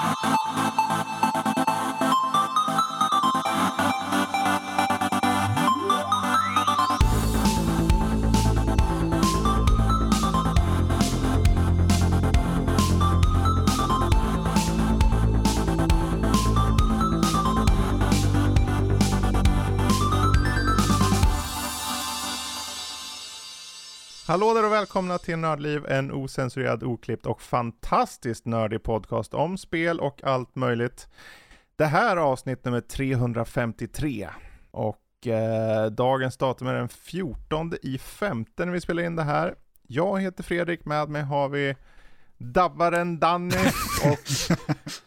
Thank you. Hallå där och välkomna till Nördliv, en osensurerad, oklippt och fantastiskt nördig podcast om spel och allt möjligt. Det här är avsnitt nummer 353 och eh, dagens datum är den 14 i femte när vi spelar in det här. Jag heter Fredrik, med mig har vi dabbaren Danny och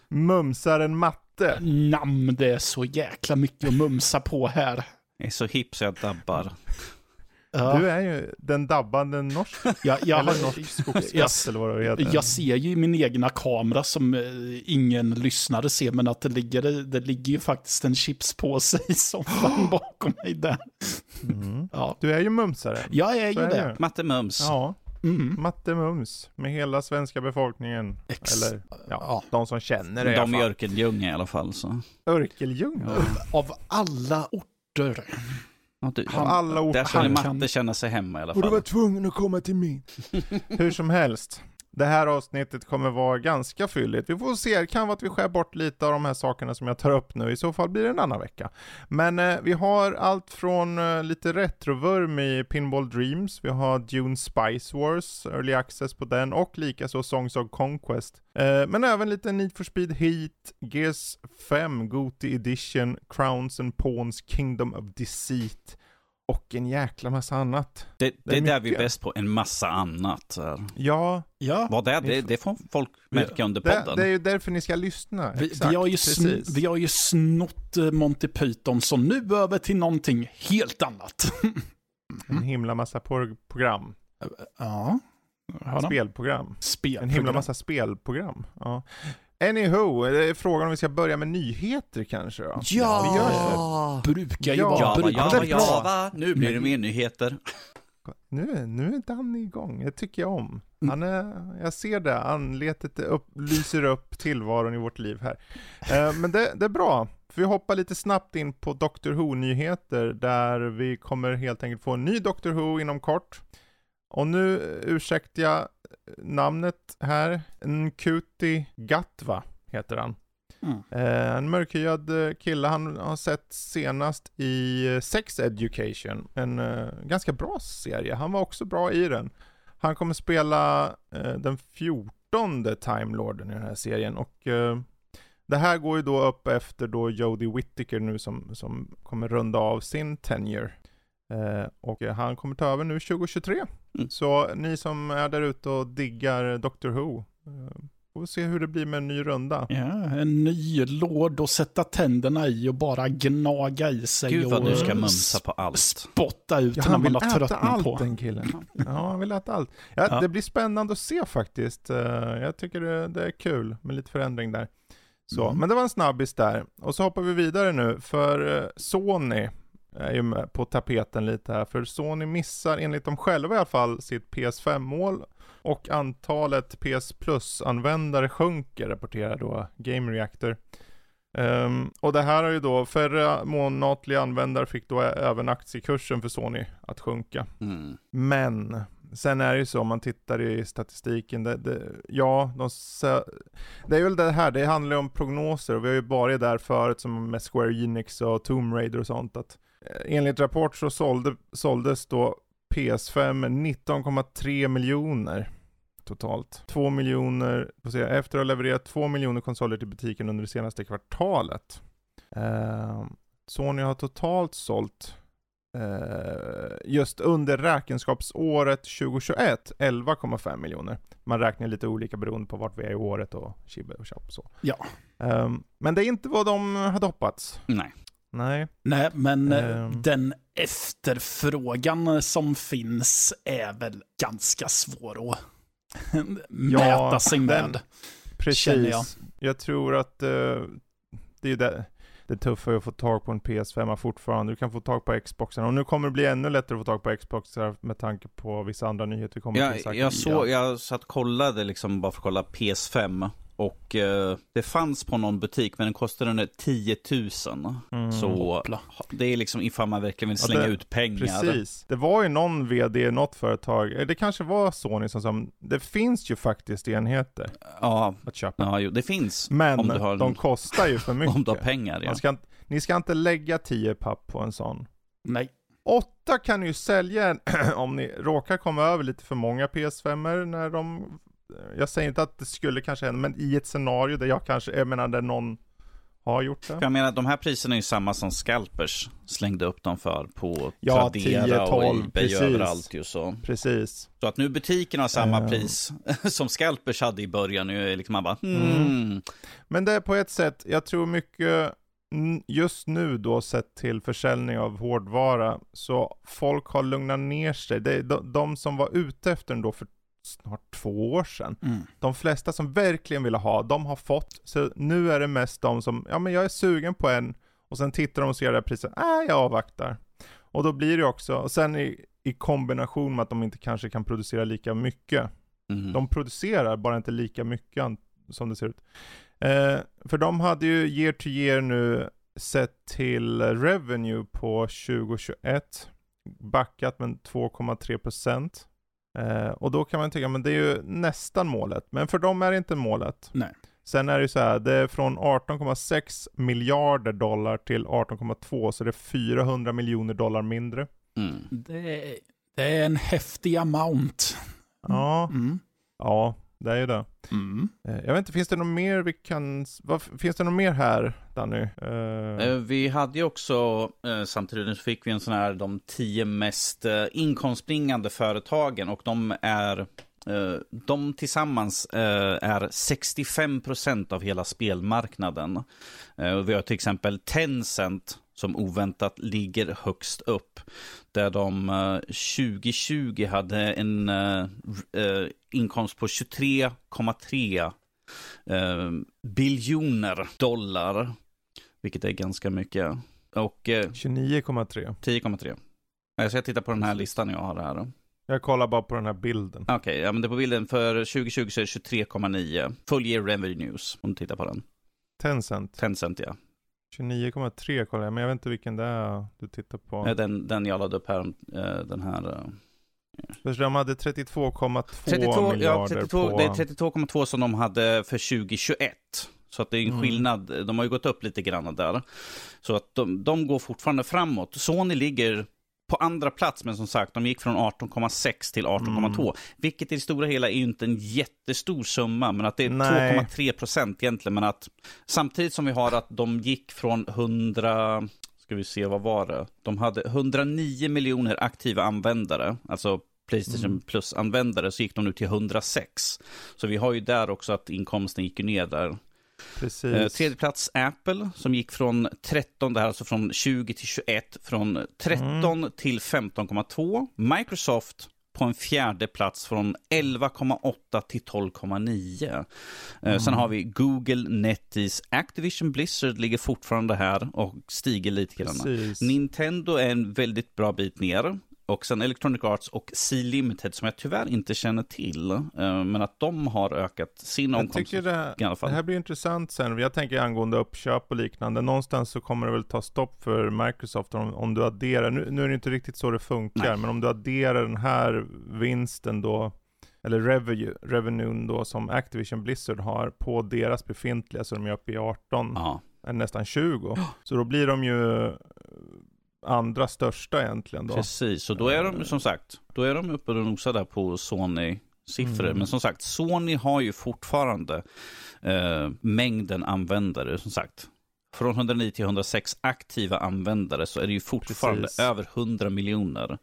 mumsaren Matte. Namn, det är så jäkla mycket att mumsa på här. Jag är så hipp så jag dabbar. Ja. Du är ju den dabbande norsk, Jag, jag, eller har- norsk skogskatt jag, eller vad det heter. jag ser ju min egna kamera som eh, ingen lyssnare ser, men att det ligger, det ligger ju faktiskt en chipspåse i soffan bakom mig där. Mm. Ja, Du är ju mumsare. jag är Så ju är det. Matte Mums. Ja, Mm. Matte Mums med hela svenska befolkningen. Ex- Eller ja, Ja. de som känner det De i. Örkelljunga i alla fall. Så. Örkelljunga. Av alla orter. Du, Av alla där orter. skulle han Matte kan- känna sig hemma i alla fall. tvungen att komma till min. Hur som helst. Det här avsnittet kommer vara ganska fylligt. Vi får se, det kan vara att vi skär bort lite av de här sakerna som jag tar upp nu. I så fall blir det en annan vecka. Men eh, vi har allt från eh, lite retrovurm i Pinball Dreams. Vi har Dune Spice Wars, Early Access på den och likaså Songs of Conquest. Eh, men även lite Need for Speed Heat, Gears 5, Goti Edition, Crowns and Pawns, Kingdom of Deceit och en jäkla massa annat. Det, Det det är är där vi är mycket. bäst på, en massa annat. Ja, Ja, Vad det är, det, det får folk märka under det, podden. det är ju därför ni ska lyssna. vi, Exakt, vi, har ju sn- vi har ju snott eh, Monty Python, så nu över till någonting helt annat. En himla massa program. Ja. Spelprogram. Spel. En himla massa spelprogram. Ja. Anywho, det är frågan om vi ska börja med nyheter kanske då? Vi gör så. brukar ju Ja, vara... Ja, det bra. Java. Nu blir det mer nyheter. Nu, är- nu är Danny igång, det tycker jag om. Han är, jag ser det, anletet upp, lyser upp tillvaron i vårt liv här. Eh, men det, det är bra, för vi hoppar lite snabbt in på Doctor Who-nyheter, där vi kommer helt enkelt få en ny Doctor Who inom kort. Och nu ursäktar jag namnet här, Nkuti Gatva heter han. Mm. Eh, en mörkhyad eh, kille, han har sett senast i eh, Sex Education, en ganska bra serie. Han var också bra i den. Han kommer spela den fjortonde Time Lorden i den här serien och det här går ju då upp efter då Jodie Whittaker nu som, som kommer runda av sin tenure. Och han kommer ta över nu 2023. Mm. Så ni som är där ute och diggar Doctor Who, eh, får se hur det blir med en ny runda. Ja, en ny låd att sätta tänderna i och bara gnaga i sig. Gud vad och du ska mumsa på allt. Spotta ut Ja, när han man vill har äta tröttnat allt på. den killen. Ja, han vill äta allt. Ja, Ja. Det blir spännande att se faktiskt. Eh, Jag tycker det, det är kul med lite förändring där. Så, Mm. Men det var en snabbis där. Och så hoppar vi vidare nu, för eh, Sony är ju på tapeten lite här. För Sony missar enligt dem själva i alla fall sitt PS5-mål. Och antalet PS Plus-användare sjunker, rapporterar då Game Reactor. Ehm, och det här har ju då, färre månatliga användare fick då även aktiekursen för Sony att sjunka. Mm. Men, sen är det ju så om man tittar i statistiken, det, det, ja, de, det är väl det här, det handlar ju om prognoser och vi har ju varit där förut som med Square Enix och Tomb Raider och sånt att enligt rapport så sålde, såldes då PS5 med 19,3 miljoner totalt. 2 miljoner, får se, efter att ha levererat 2 miljoner konsoler till butiken under det senaste kvartalet. Eh, Sony har totalt sålt eh, just under räkenskapsåret 2021 11,5 miljoner. Man räknar lite olika beroende på vart vi är i året och chibbe och så. Ja. Ehm, men det är inte vad de hade hoppats. Nej. Nej. Nej, men Ehm. den efterfrågan som finns är väl ganska svår att mäta sig den- med. Precis. Känner jag. Jag. tror att eh, det är det. Det är tuffare att få tag på en PS5 fortfarande. Du kan få tag på Xboxen. Och nu kommer det bli ännu lättare att få tag på Xboxar med tanke på vissa andra nyheter vi kommer till Jag, säkert. jag, såg, jag satt och kollade liksom bara för att kolla PS5 Och eh, det fanns på någon butik, men den kostade under 10 000. Mm. Så Hoppla. det är liksom ifall man verkligen vill Ja, slänga det- ut pengar. Precis. Det var ju någon vd i något företag, eh, det kanske var Sony som sa, det finns ju faktiskt enheter Ja, att köpa. ja jo, det finns. Men om du har, de kostar ju för mycket. om du har pengar, ja. Man ska, ni ska inte lägga 10 papp på en sån. Nej. 8 kan ni ju sälja om ni råkar komma över lite för många PS5 när de jag säger inte att det skulle kanske hända, men i ett scenario där jag kanske, jag menar där någon har gjort det. För Jag menar, de här priserna är ju samma som Scalpers slängde upp dem för på Ja, Tradera 10, 12, och Ebay precis. överallt ju så. Precis. Så att nu butiken har samma Eh. pris som Scalpers hade i början, nu är liksom man bara hmm. Men det är på ett sätt, jag tror mycket just nu då sett till försäljning av hårdvara, så folk har lugnat ner sig. Det är de, de som var ute efter den då för snart två år sedan. Mm. De flesta som verkligen ville ha, de har fått. Så nu är det mest de som, ja men jag är sugen på en, och sen tittar de och ser det här priset, äh, jag avvaktar. Och då blir det också, och sen i, i kombination med att de inte kanske kan producera lika mycket, Mhm. de producerar bara inte lika mycket som det ser ut. Eh, för de hade ju year to year nu sett till revenue på 2021 backat med 2,3%. Eh, och då kan man tycka, men det är ju nästan målet. Men för dem är det inte målet. Nej. Sen är det ju så här, det är från 18,6 miljarder dollar till 18,2 så det är 400 miljoner dollar mindre. Mm. Det, det är en häftig amount. Ja, Mm. ja, det är ju det. Mm. Eh, Jag vet inte, finns det något mer vi kan, vad, finns det något mer här Danny? Eh, Vi hade ju också, samtidigt så fick vi en sån här, de tio mest inkomstbringande företagen och de är, de tillsammans är 65% av hela spelmarknaden. Vi har till exempel Tencent som oväntat ligger högst upp. Där de eh, 2020 hade en eh, eh, inkomst på 23,3 eh, biljoner dollar. Vilket är ganska mycket. Och eh, 29,3. 10,3. Jag ska titta på den här listan jag har här. Jag kollar bara på den här bilden. Okej, ja men det är på bilden för 2020 så är det 23,9. Full year revenues, om du tittar på den. Tencent. Tencent ja. 29,3 kollar jag, men jag vet inte vilken det är du tittar på. Eh, Den, den jag lade upp här, eh, den här. eh, För de hade 32,2 32, miljarder ja, 32, på... Det är 32,2 som de hade för 2021. Så att det är en Mm. skillnad. De har ju gått upp lite grann där. Så att de, de går fortfarande framåt. Sony ligger på andra plats, men som sagt, de gick från 18,6 till 18,2. Mm. Vilket i det stora hela är ju inte en jättestor summa, men att det är Nej. 2,3 procent egentligen. Men att samtidigt som vi har att de gick från 100, ska vi se, vad var det? De hade 109 miljoner aktiva användare, alltså Playstation Mm. Plus-användare, så gick de nu till 106. Så vi har ju där också att inkomsten gick ner där. Precis. Eh, tredje plats Apple som gick från 13, det här alltså från 20 till 21, från 13 Mm. till 15,2. Microsoft på en fjärde plats från 11,8 till 12,9. Eh, Sen Mm. har vi Google, NetEase, Activision Blizzard ligger fortfarande här och stiger lite grann. Nintendo är en väldigt bra bit ner. Och sen Electronic Arts och C-Limited som jag tyvärr inte känner till. eh, Men att de har ökat sin Jag omkomst. tycker det här, i alla fall. det här blir intressant sen. Jag tänker angående uppköp och liknande. Någonstans så kommer det väl ta stopp för Microsoft om, om du adderar. Nu, nu är det inte riktigt så det funkar, Nej. men om du adderar den här vinsten då, eller revenue, revenuen då som Activision Blizzard har på deras befintliga, så de är uppe i 18, Ja. är nästan 20. Så då blir de ju eh, andra största egentligen då. Precis, och då är de som sagt, då är de uppe och nosar där på Sony-siffror. Mm. Men som sagt, Sony har ju fortfarande eh, mängden användare, som sagt. Från 109 till 106 aktiva användare så är det ju fortfarande Precis. över 100 miljoner.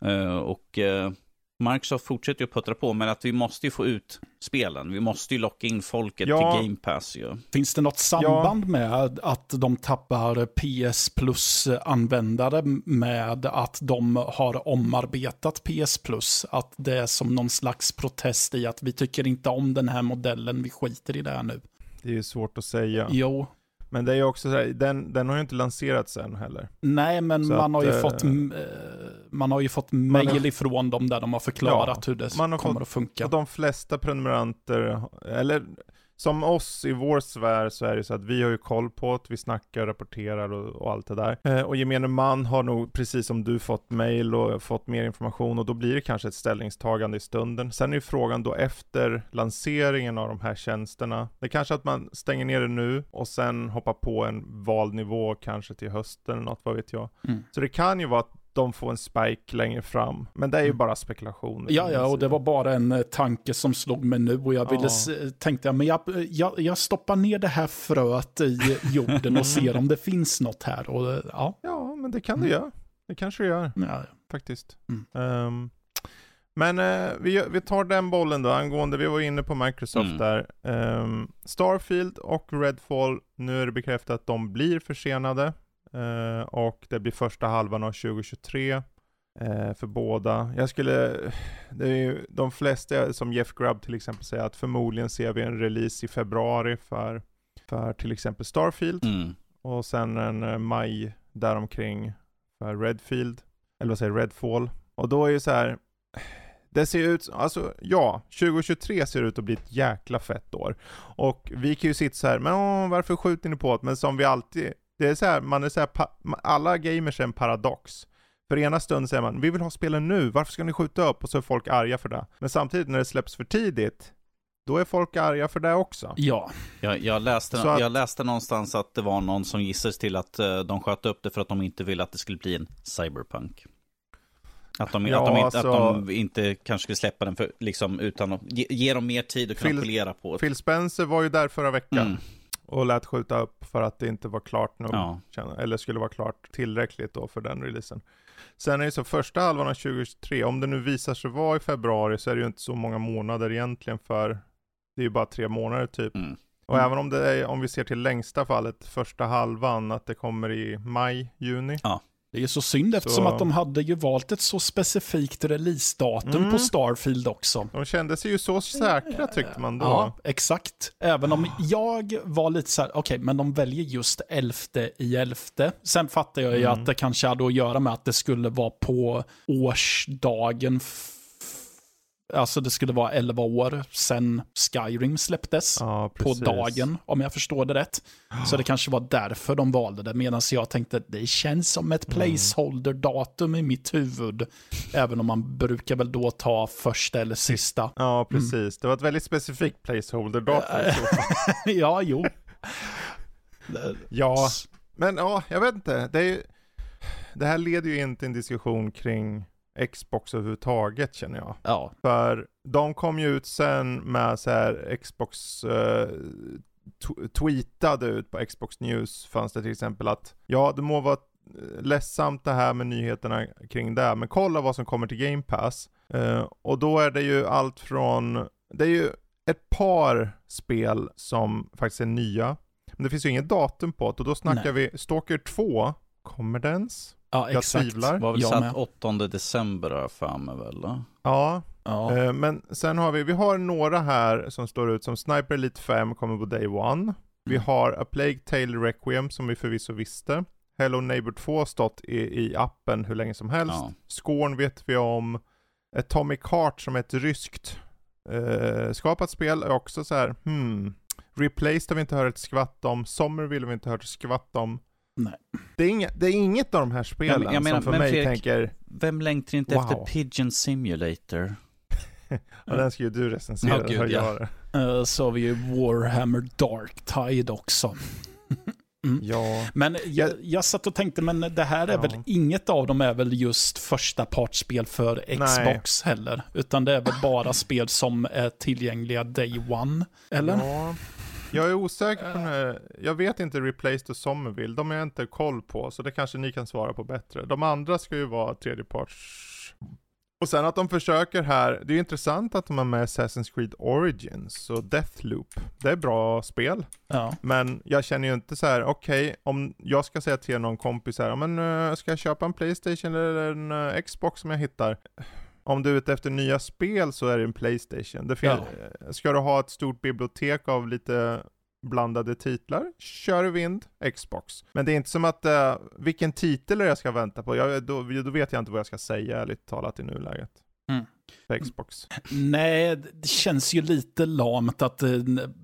Eh, och eh, Microsoft fortsätter ju att puttra på, men att vi måste ju få ut spelen. Vi måste ju locka in folket Ja. till Game Pass ju. Finns det något samband med att de tappar PS Plus-användare med att de har omarbetat PS Plus? Att det är som någon slags protest i att vi tycker inte om den här modellen, vi skiter i det här nu. Det är ju svårt att säga. Jo, Men det är ju också så här, den, den har ju inte lanserats än heller. nej men Så man, att, har ju eh, fått, m- eh, man har ju fått mail ifrån dem där de har förklarat hur det kommer fått- att funka. Och de flesta prenumeranter, eller som oss i vår sfär så är det så att vi har ju koll på det, vi snackar, rapporterar och, och allt det där. Eh, och gemene man har nog, precis som du, fått mail och fått mer information och då blir det kanske ett ställningstagande i stunden. Sen är ju frågan då efter lanseringen av de här tjänsterna, det är kanske att man stänger ner det nu och sen hoppar på en valnivå kanske till hösten eller något, vad vet jag. Mm. Så det kan ju vara att de får en spike längre fram. Men det är ju Mm. bara spekulation. Ja, ja, och det var bara en eh, tanke som slog mig nu och jag ville, Ja. s- tänkte jag, men jag, jag, jag stoppar ner det här fröet i jorden och ser om det finns något här. Och eh, ja, Ja, men det kan Mm. du göra. Det kanske du gör, ja, faktiskt. Mm. Ehm, men eh, vi, vi tar den bollen då, angående, vi var inne på Microsoft Mm. där. Ehm, Starfield och Redfall, nu är det bekräftat att de blir försenade. Eh, och det blir första halvan av 2023 eh, för båda. Jag skulle, det är ju de flesta, som Jeff Grubb till exempel säger, att förmodligen ser vi en release i februari för, för till exempel Starfield. Mm. Och sen en eh, maj däromkring för Redfield, eller vad säger Redfall. Och då är ju så här. Det ser ut, alltså ja, 2023 ser ut att bli ett jäkla fett år. Och vi kan ju sitta så här, men åh, varför skjuter ni på det? Men som vi alltid, det är så här, man är så här, alla gamers är en paradox. För ena stunden säger man, vi vill ha spelen nu, varför ska ni skjuta upp? Och så är folk arga för det. Men samtidigt när det släpps för tidigt, då är folk arga för det också. ja, Jag, jag, läste, att- jag läste någonstans att det var någon som gissades till att eh, de sköt upp det för att de inte ville att det skulle bli en cyberpunk. Att de, Ja, att de, inte, alltså- att de inte kanske skulle släppa den för, liksom, utan att ge, ge dem mer tid att kunna Phil- på det. Phil Spencer var ju där förra veckan. Mm. Och lät skjuta upp för att det inte var klart nog, Ja. eller skulle vara klart tillräckligt då för den releasen. Sen är det så första halvan av 2023, om det nu visar sig vara i februari så är det ju inte så många månader egentligen för, det är ju bara tre månader typ. Mm. Och Mm. även om det är, om vi ser till längsta fallet, första halvan, att det kommer i maj, juni. Det är så synd eftersom Så- att de hade ju valt ett så specifikt releasedatum Mm. på Starfield också. De kände sig ju så säkra tyckte man då. Ja, exakt. Även om jag var lite så här, okej, men de väljer just elfte i elfte. Sen fattar jag ju Mm. att det kanske hade att göra med att det skulle vara på årsdagen. Alltså det skulle vara 11 år sedan Skyrim släpptes. Ja, På dagen, om jag förstår det rätt. Så det kanske var därför de valde det. Medan jag tänkte det känns som ett Mm. placeholder-datum i mitt huvud. Även om man brukar väl då ta första eller sista. Ja, precis. Det var ett väldigt specifikt placeholder-datum. ja, jo. Ja, men ja, jag vet inte. Det, ju, det här leder ju in till en diskussion kring Xbox överhuvudtaget känner jag. Ja, För de kom ju ut sen med så här Xbox eh, tweetade ut på Xbox News fanns det till exempel att ja, det må vara eh, ledsamt det här med nyheterna kring det, men kolla vad som kommer till Game Pass. Eh, och då är det ju allt från, det är ju ett par spel som faktiskt är nya, men det finns ju inget datum på det och då snackar vi Stalker 2, kommer den ens? Ja Jag exakt. tvivlar. Var väl Jag satt med. 8 december har jag för mig väl? då? Ja, Ja. Eh, Men sen har vi, vi har några här som står ut som Sniper Elite 5 kommer på Day One. Vi Mm. har A Plague Tale Requiem som vi förvisso visste. Hello Neighbor 2 har stått i, i appen hur länge som helst. Ja. Scorn vet vi om. Atomic Heart som är ett ryskt eh, skapat spel är också så här, hmm. Replaced har vi inte hört ett skvatt om. Somerville har vi inte hört ett skvatt om. Nej. Det är, inget, det är inget av de här spelen Ja, men jag menar, som för mig Fredrik- tänker, Vem längtar inte Wow. efter Pigeon Simulator? ja, den ska ju du recensera, Ja, gud, ja. jag. Eh, Så har vi ju Warhammer Dark Tide också. Ja. Men jag, jag satt och tänkte, men det här är Ja. väl, inget av dem är väl just första partsspel för Xbox heller. Utan det är väl bara spel som är tillgängliga day one. Eller? Ja. Jag är osäker på den här, jag vet inte Replaced och Somerville, de har jag inte koll på, så det kanske ni kan svara på bättre. De andra ska ju vara tredjeparts... Och sen att de försöker här, det är ju intressant att de har med Assassin's Creed Origins och Deathloop. Det är bra spel, Ja. men jag känner ju inte så här: okej, om jag ska säga till någon kompis här, "Ja, men uh, ska jag köpa en Playstation eller en eh, Xbox som jag hittar? Om du är ute efter nya spel så är det en Playstation. Det eh, Ska du ha ett stort bibliotek av lite blandade titlar, kör vind, Xbox. Men det är inte som att, uh, vilken titel är det jag ska vänta på? Jag, då, då vet jag inte vad jag ska säga ärligt talat i nuläget. Mm. För Xbox. Nej, det känns ju lite lamt att eh,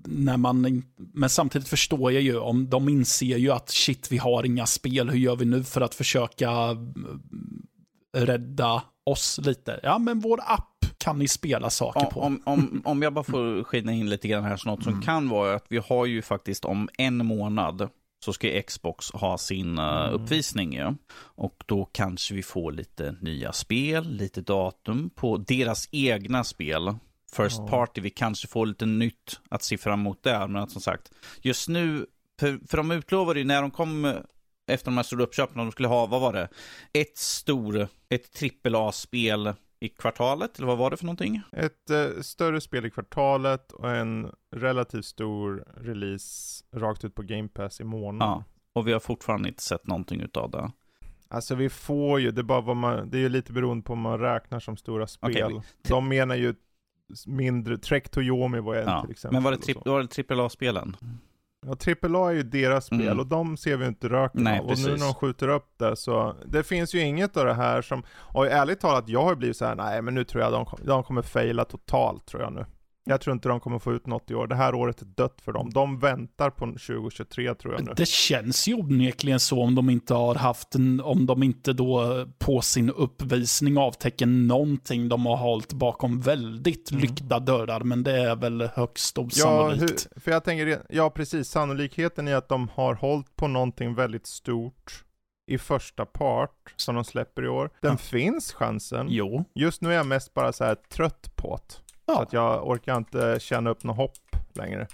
när man... Men samtidigt förstår jag ju om de inser ju att shit, vi har inga spel. Hur gör vi nu för att försöka eh, rädda oss lite? Ja, men vår app kan ni spela saker på. Om, om, om jag bara får skina in lite grann här, så något som mm. kan vara att vi har ju faktiskt om en månad så ska Xbox ha sin uh, uppvisning. Ja. Och då kanske vi får lite nya spel, lite datum på deras egna spel. First ja. party, vi kanske får lite nytt att se fram emot där. Men att, som sagt, just nu, för, för de utlovade ju när de kom efter de här stora uppköpen, de skulle ha, vad var det? Ett stor, ett trippel A-spel i kvartalet, eller vad var det för någonting? Ett eh, större spel i kvartalet och en relativt stor release rakt ut på Game Pass i månaden. Ja, och vi har fortfarande inte sett någonting utav det. Alltså vi får ju, det är bara vad man, det är ju lite beroende på vad man räknar som stora spel. Okay. De menar ju mindre, Trek Toyomi var en ja. till exempel. Men var det, tri var det AAA-spelen? Ja, AAA är ju deras spel mm. och de ser vi inte röken Nej, av. Och nu när de skjuter upp det så, det finns ju inget av det här som, och ärligt talat, jag har blivit så här, nej men nu tror jag de, de kommer faila totalt tror jag nu. Jag tror inte de kommer få ut något i år. Det här året är dött för dem. De väntar på 2023 tror jag nu. Det känns ju onekligen så om de inte har haft en, om de inte då på sin uppvisning avtäcker någonting de har hållit bakom väldigt mm. lyckta dörrar. Men det är väl högst osannolikt. Ja, hur, för jag tänker, ja precis, sannolikheten i att de har hållit på någonting väldigt stort i första part som de släpper i år. Den ja. finns chansen. Jo. Just nu är jag mest bara så här trött på det. Ja. Så att jag orkar inte känna upp något hopp längre.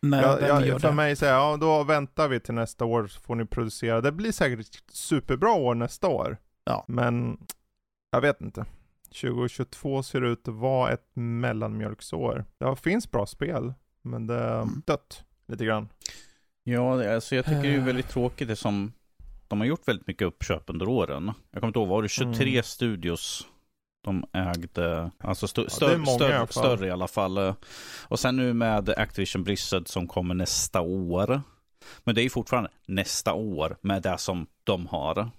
Nej, jag, jag, för det? mig säger ja då väntar vi till nästa år så får ni producera. Det blir säkert superbra år nästa år. Ja. Men jag vet inte. 2022 ser ut att vara ett mellanmjölksår. Det finns bra spel, men det är mm. dött lite grann. Ja, alltså jag tycker det är väldigt tråkigt det som de har gjort väldigt mycket uppköp under åren. Jag kommer inte ihåg, var det 23 mm. studios de ägde, alltså st stör, ja, större, i större i alla fall. Och sen nu med Activision Blizzard som kommer nästa år. Men det är fortfarande nästa år med det som de har.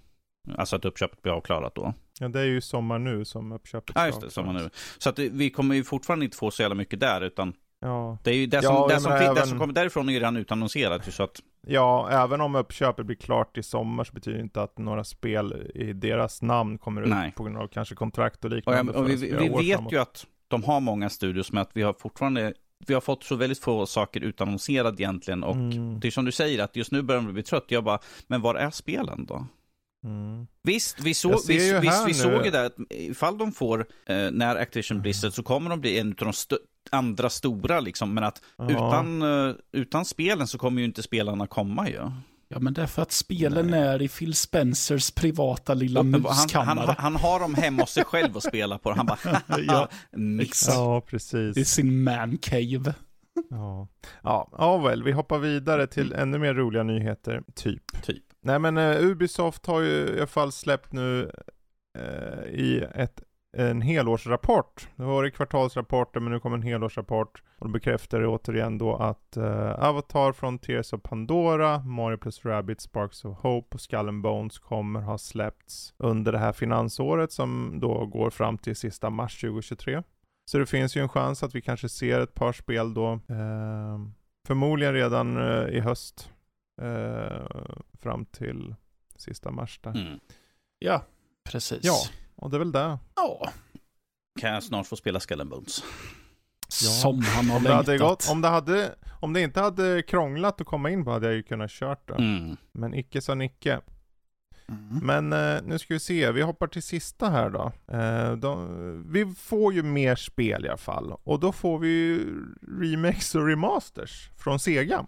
Alltså att uppköpet blir avklarat då. Ja, det är ju sommar nu som uppköpet Ja, just det, sommar nu. Så att vi kommer ju fortfarande inte få så jävla mycket där, utan Ja. Det är ju det som, ja, det som, även... det som kommer därifrån är ju redan utannonserat. Så att... Ja, även om uppköpet blir klart i sommar så betyder det inte att några spel i deras namn kommer ut Nej. på grund av kanske kontrakt och liknande. Och, och vi, vi vet framåt. ju att de har många studios med att vi har fortfarande vi har fått så väldigt få saker utannonserade egentligen och mm. det är som du säger att just nu börjar man bli trött. Jag bara, men var är spelen då? Mm. Visst, vi, så, visst, visst, vi såg ju det att ifall de får, eh, när Activision Blizzard, så kommer de bli en av de andra stora liksom. Men att ja. utan, uh, utan spelen så kommer ju inte spelarna komma ju. Ja, men det är för att spelen Nej. är i Phil Spencers privata lilla muskammare. Han, han, han, har dem hemma hos sig själv och spelar på. Han bara, ja, mix. Ja, precis. I sin man cave. Ja, ja, ja väl, vi hoppar vidare till mm. ännu mer roliga nyheter, typ. Typ. Nej men uh, Ubisoft har ju i alla fall släppt nu uh, i ett en helårsrapport. Det var kvartalsrapporter men nu kommer en helårsrapport. Och de bekräftar återigen då att uh, Avatar från Tears of Pandora, Mario plus Rabbit, Sparks of Hope och Skull and Bones kommer ha släppts under det här finansåret som då går fram till sista mars 2023. Så det finns ju en chans att vi kanske ser ett par spel då, uh, förmodligen redan uh, i höst, fram till sista mars där. Mm. Ja, precis. Ja. Och det är väl det. Ja. Kan jag snart få spela Skull Bones? Ja. Som han har om det, hade gått, om, det hade, om det inte hade krånglat att komma in på hade jag ju kunnat kört det. Mm. Men icke sa Nicke. Mm. Men eh, nu ska vi se, vi hoppar till sista här då. Eh, de, vi får ju mer spel i alla fall. Och då får vi ju remakes och remasters från Sega.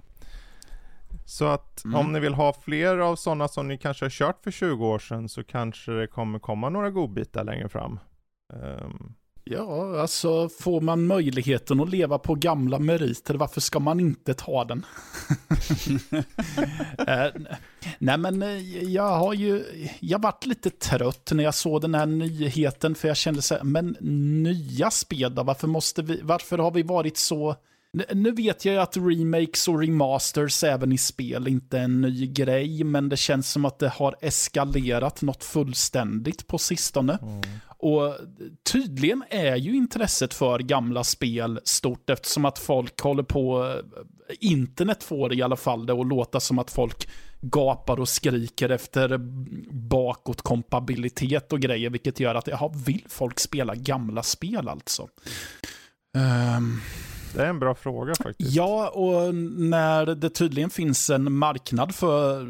Så att mm. om ni vill ha fler av sådana som ni kanske har kört för 20 år sedan så kanske det kommer komma några godbitar längre fram. Um. Ja, alltså får man möjligheten att leva på gamla meriter, varför ska man inte ta den? uh, nej men eh, jag har ju, jag varit lite trött när jag såg den här nyheten, för jag kände så här, men nya spel då, varför måste vi, varför har vi varit så nu vet jag att remakes och remasters även i spel inte är en ny grej, men det känns som att det har eskalerat något fullständigt på sistone. Mm. Och tydligen är ju intresset för gamla spel stort eftersom att folk håller på, internet får i alla fall det att låta som att folk gapar och skriker efter bakåtkompabilitet och grejer, vilket gör att, jaha, vill folk spela gamla spel alltså? Um, det är en bra fråga faktiskt. Ja, och när det tydligen finns en marknad för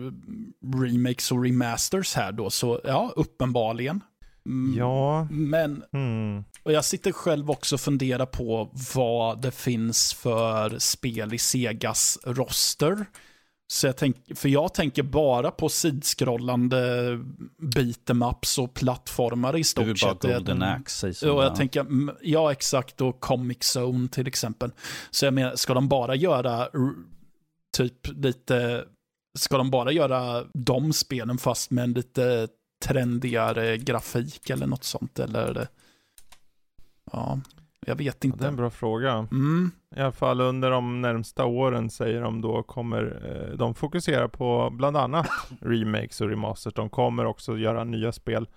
remakes och remasters här då, så ja, uppenbarligen. Mm, ja. Men, mm. och jag sitter själv också och funderar på vad det finns för spel i Segas roster. Så jag tänk, för jag tänker bara på sidskrollande beatemaps och plattformar i stort sett. Du är bara Golden Axe. Och jag tänker, ja exakt, och Comic Zone till exempel. Så jag menar, ska de bara göra typ lite, ska de bara göra de spelen fast med en lite trendigare grafik eller något sånt? Eller, ja, jag vet inte. Ja, det är en bra fråga. Mm. I alla fall under de närmsta åren säger de då kommer eh, de fokusera på bland annat remakes och remasters. De kommer också göra nya spel.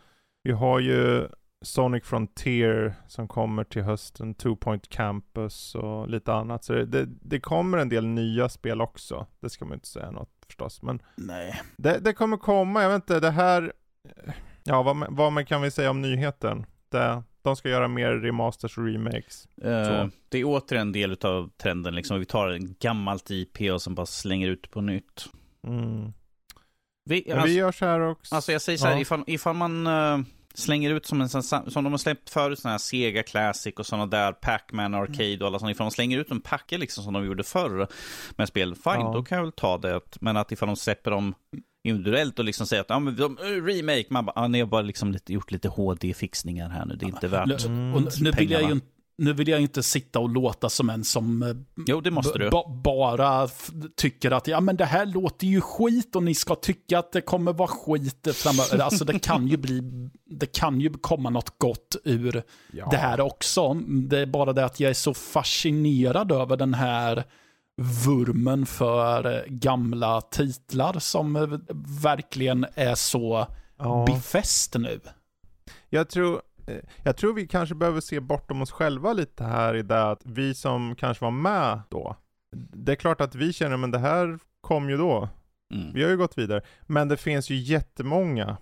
Vi har ju Sonic Frontier som kommer till hösten, Two Point Campus och lite annat. Så det, det kommer en del nya spel också. Det ska man inte säga något förstås. Men Nej. Det, det kommer komma, jag vet inte, det här... Ja, vad, vad man kan vi säga om nyheten? Det, de ska göra mer remasters och remakes. Uh, det är åter en del av trenden, liksom. Vi tar en gammalt IP och sen bara slänger ut på nytt. Mm. Vi, alltså, vi gör så här också. Alltså jag säger så här, ja. ifall, ifall man uh, slänger ut som en som de har släppt förut, sådana här Sega Classic och sådana där, Pac-Man Arcade och alla sådana, ifall de slänger ut en packe liksom som de gjorde förr med spel, fine, ja. då kan jag väl ta det. Men att ifall de släpper dem individuellt och liksom säga att ja, men de, eh, remake, man bara, ja, ni har bara liksom lite, gjort lite HD-fixningar här nu, det är inte värt mm. och nu vill jag ju nu vill jag inte sitta och låta som en som eh, jo, det måste du. bara tycker att ja, men det här låter ju skit och ni ska tycka att det kommer vara skit framöver. Alltså det kan ju bli, det kan ju komma något gott ur ja. det här också. Det är bara det att jag är så fascinerad över den här vurmen för gamla titlar som verkligen är så ja. befäst nu. Jag tror, eh, jag tror vi kanske behöver se bortom oss själva lite här i det att vi som kanske var med då, det är klart att vi känner, men det här kom ju då. Mm. Vi har ju gått vidare. Men det finns ju jättemånga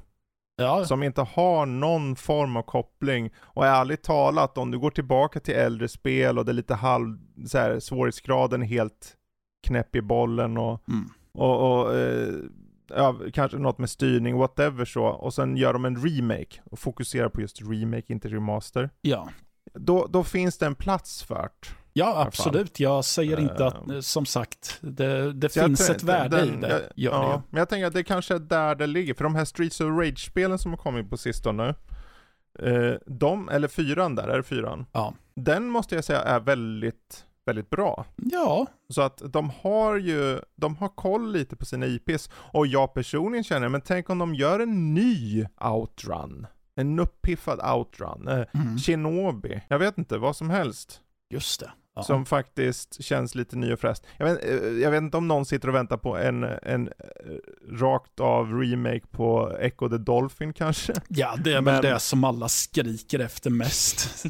Ja. Som inte har någon form av koppling. Och ärligt talat, om du går tillbaka till äldre spel och det är lite halv, så här, svårighetsgraden helt knäpp i bollen och, mm. och, och eh, ja, kanske något med styrning, whatever så. Och sen gör de en remake och fokuserar på just remake, inte remaster. Ja. Då, då finns det en plats för det. Ja, absolut. Jag säger inte att, uh, som sagt, det, det finns ett värde den, i det. Jag, ja, det. men jag tänker att det kanske är där det ligger. För de här Streets of Rage-spelen som har kommit på sistone, uh, de, eller fyran där, är det fyran? Ja. Den måste jag säga är väldigt, väldigt bra. Ja. Så att de har ju, de har koll lite på sina IPs. Och jag personligen känner, men tänk om de gör en ny outrun. En uppiffad outrun. Uh, mm. Shinobi. Jag vet inte, vad som helst. Just det. Ja. Som faktiskt känns lite ny och fräscht. Jag vet, eh, jag vet inte om någon sitter och väntar på en, en eh, rakt av remake på Echo the Dolphin kanske? Ja, det är Men... väl det som alla skriker efter mest.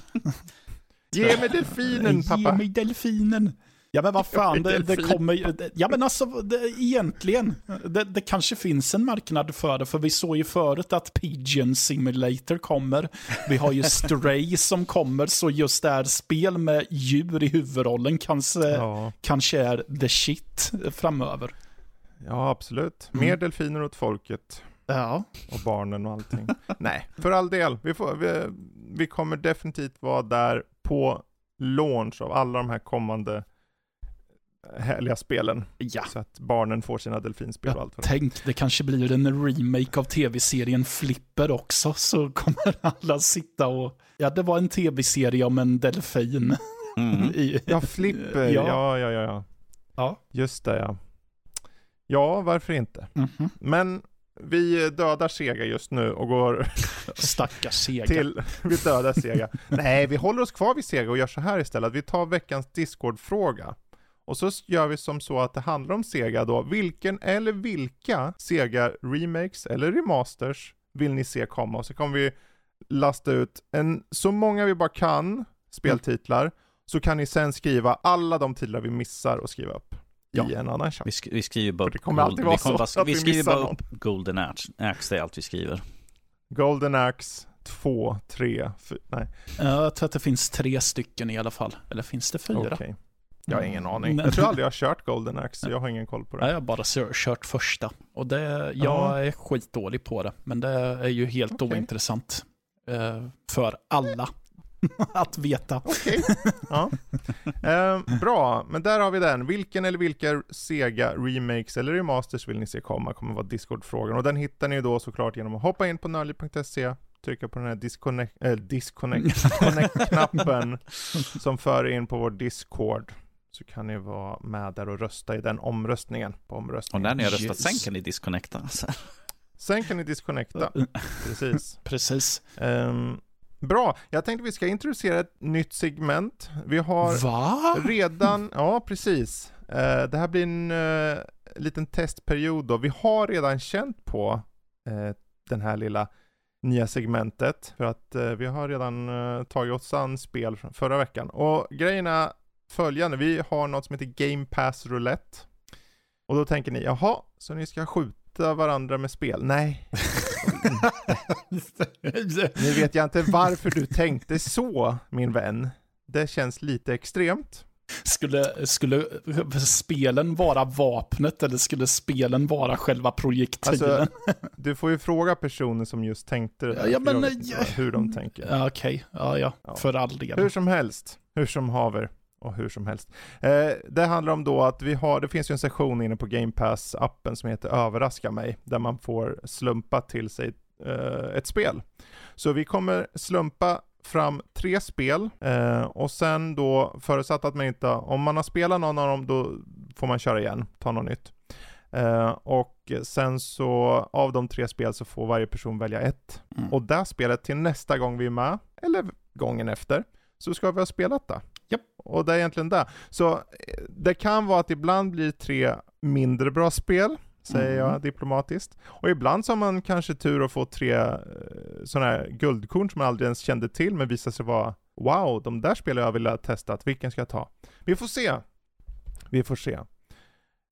Ge mig delfinen pappa! Ge mig delfinen! Ja men vad fan, det, det kommer Ja men alltså, det, egentligen. Det, det, kanske finns en marknad för det, för vi såg ju förut att Pigeon Simulator kommer. Vi har ju Stray som kommer, så just det här spel med djur i huvudrollen kanske, ja. kanske är the shit framöver. Ja, absolut. Mer mm. delfiner åt folket. Ja. Och barnen och allting. Nej, för all del. Vi, får, vi, vi kommer definitivt vara där på launch av alla de här kommande härliga spelen. Ja. Så att barnen får sina delfinspel och allt. Tänk, det kanske blir en remake av tv-serien Flipper också, så kommer alla sitta och... Ja, det var en tv-serie om en delfin. Mm. I... Ja, Flipper, ja. ja, ja, ja. Ja. Just det, ja. Ja, varför inte? Mm -hmm. Men vi dödar Sega just nu och går... Stackars Sega. Till, vi dödar Sega. Nej, vi håller oss kvar vid Sega och gör så här istället. Vi tar veckans Discord-fråga. Och så gör vi som så att det handlar om Sega då. Vilken eller vilka Sega remakes eller remasters vill ni se komma? Och så kommer vi lasta ut en, så många vi bara kan speltitlar, så kan ni sen skriva alla de titlar vi missar och skriva upp Ja. i en annan chatt. Vi, sk vi skriver bara För det kommer alltid vara vi kommer så bara, att vi skriver bara någon. upp Golden Axe, Axe, det är allt vi skriver. Golden Axe 2, 3, 4, nej Jag tror att det finns tre stycken i alla fall. Eller finns det fyra? okej. Jag har ingen aning. Men- Jag tror aldrig jag har kört Golden Axe, så jag har ingen koll på Nej, det. jag har bara kör- kört första. Och det, jag Ja. är skitdålig på det. Men det är ju helt Okej. ointressant. Eh, för alla att veta. Okej. Ja. Ehm, bra, men där har vi den. Vilken eller vilka Sega remakes eller remasters vill ni se komma? Kommer vara Discord-frågan. Och den hittar ni då såklart genom att hoppa in på nördliv.se, trycka på den här disconnect, äh, disconnect, som för in på vår Discord. Så kan ni vara med där och rösta i den omröstningen på Och omröstningen. när ni har röstat Yes. sen kan ni disconnecta. Sen kan ni disconnecta, precis. Precis. Ehm, bra, jag tänkte vi ska introducera ett nytt segment. Vi har Va? redan, ja precis. Eh, det här blir en eh, liten testperiod då. Vi har redan känt på eh, den här lilla nya segmentet. För att vi har redan tagit oss an spel från förra veckan. Och grejen är följande. Vi har något som heter Game Pass Roulette. Och då tänker ni, jaha, så ni ska skjuta varandra med spel? Nej, nu vet jag inte varför du tänkte så, min vän. Det känns lite extremt. skulle, skulle spelen vara vapnet eller skulle spelen vara själva projektilen? Alltså, du får ju fråga personer som just tänkte det där, Ja, men, ja. hur de tänker. Okej, ja, ja, Ja. för all del. Hur som helst, hur som haver och hur som helst. Eh, det handlar om då att vi har, det finns ju en sektion inne på Game Pass-appen som heter Överraska mig, där man får slumpa till sig eh, ett spel. Så vi kommer slumpa fram tre spel eh, och sen då förutsatt att man inte, om man har spelat någon av dem då får man köra igen, ta något nytt. Eh, och sen så av de tre spel så får varje person välja ett. Mm. Och det spelet till nästa gång vi är med, eller gången efter, så ska vi ha spelat det. Japp. Och det är egentligen det. Så eh, det kan vara att ibland blir tre mindre bra spel, säger Mm. jag diplomatiskt. Och ibland så har man kanske tur att få tre eh, sådana här guldkorn som man aldrig ens kände till, men visar sig vara Wow, de där spelen jag ville ha testat, vilken ska jag ta? Vi får se. Vi får se.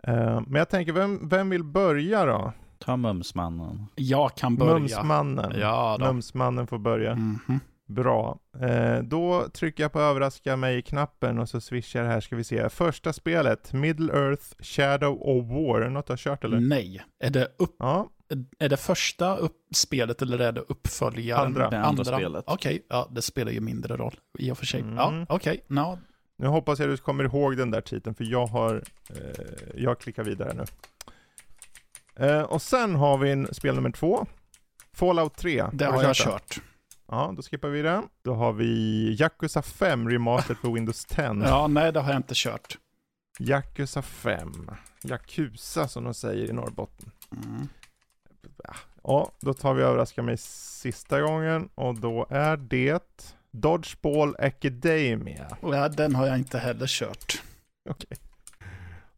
Eh, men jag tänker, vem, vem vill börja då? Ta Mumsmannen. Jag kan börja. Mumsmannen. Ja då. Mumsmannen får börja. Mhm. Bra. Eh, då trycker jag på överraska mig-knappen och så swishar här ska vi se. Första spelet, Middle Earth Shadow of War. Är det något du har kört eller? Nej. Är det, upp, Ja, är det första upp, spelet eller är det uppföljaren? Andra. Det andra spelet. Okej, ja, det spelar ju mindre roll i och för sig. Mm. Ja, okej. no. nu hoppas jag du kommer ihåg den där titeln för jag har, eh, jag klickar vidare nu. Eh, och sen har vi en spel nummer två. Fallout 3. Det har jag det? kört. Ja, då skippar vi det. Då har vi Yakuza 5 Remastered för Windows 10. Ja, nej, det har jag inte kört. Yakuza 5. Yakuza som de säger i Norrbotten. Mm. Ja, då tar vi överraska mig sista gången och då är det Dodgeball Academia. Ja, den har jag inte heller kört. Okej.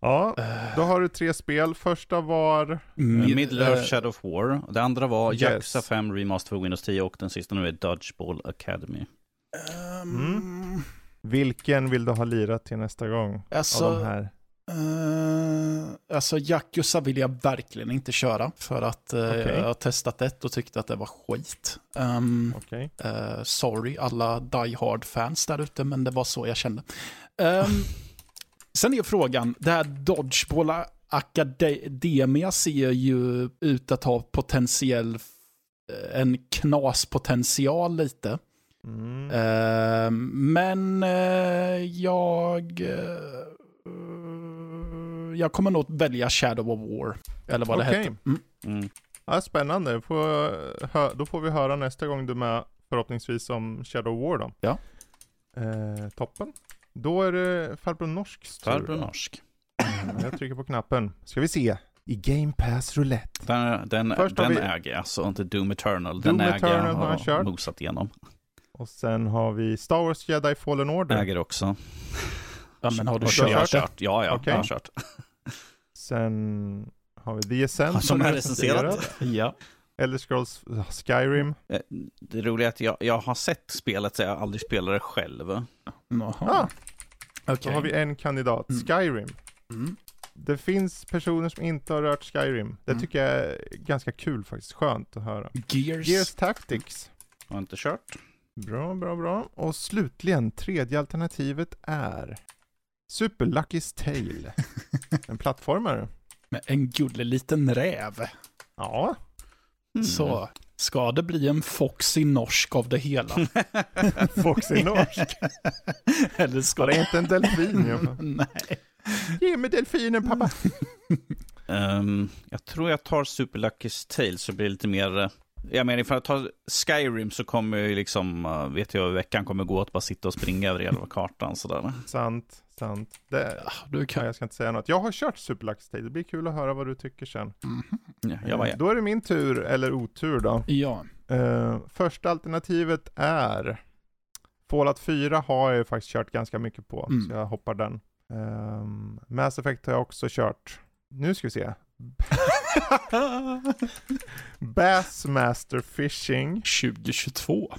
Ja, Eh, då har du tre spel. Första var... mid- Middle Earth eh, Shadow of War. Det andra var Yes. Yakuza 5 Remaster för Windows 10 och den sista nu är Dodgeball Academy. ehm, Vilken vill du ha lirat till nästa gång? av de Alltså, här? eh, alltså Yakuza vill jag verkligen inte köra. För att eh, Okej. jag har testat ett och tyckte att det var skit. Ehm, Okej. eh, sorry alla Die Hard-fans där ute, men det var så jag kände. Ehm, sen är frågan, det här Dodgeball Academia ser ju ut att ha potentiell, eh, en knaspotential lite. Mm. Eh, men eh, jag... jag kommer nog välja Shadow of War. Eller vad det Okej. hette. Mm. Mm. Ja, spännande. Får, då får vi höra nästa gång du är med förhoppningsvis om Shadow of War då. Ja. Eh, toppen. Då är det farbror Norsks tur. Farbror Norsk. Mm, Jag trycker på knappen. Ska vi se. I Game Pass Roulette. Den, den, Först har den vi- äger jag, alltså inte Doom Eternal. Doom den äger Eternal jag har jag kört. mosat igenom. Och sen har vi Star Wars Jedi Fallen Order. Äger också. Ja, men har du Och kört? Jag har kört? Ja, ja, Okej. jag har kört. Sen har vi The Ascent. Som har är du recenserat. Ja. Elder Scrolls Skyrim. Eh, Det roliga är att jag, jag har sett spelet så jag har aldrig spelat det själv. Jaha. Ah, Okej. då har vi en kandidat. Mm. Skyrim. Mm. Det finns personer som inte har rört Skyrim. Det Mm. tycker jag är ganska kul faktiskt. Skönt att höra. Gears. Gears Tactics. Har inte kört. Bra, bra, bra. Och slutligen, tredje alternativet är Super Lucky's Tale. En plattformare. Med en gullig liten räv. Ja, Mm. Så ska det bli en Foxy norsk av det hela. Foxy Norsk. Eller ska det inte en delfin? Nej. Ge mig delfinen pappa. Ehm, jag tror jag tar Super Lucky's Tale så blir det lite mer... Jag menar, ifall jag tar Skyrim så kommer jag ju liksom, eh, vet jag hur veckan kommer gå att bara sitta och springa över hela kartan sådär. Sant, sant. Det, Ja, Du ja, kan... jag ska inte säga något. Jag har kört Super Lucky's Tale. Det blir kul att höra vad du tycker sen. Mhm. Ja, jag var Eh, Då är det min tur, eller otur då. Ja. Eh, första alternativet är Fallout 4 har jag ju faktiskt kört ganska mycket på, Mm. så jag hoppar den. Um, Mass Effect har jag också kört. Nu ska vi se. Bassmaster Fishing. 2022.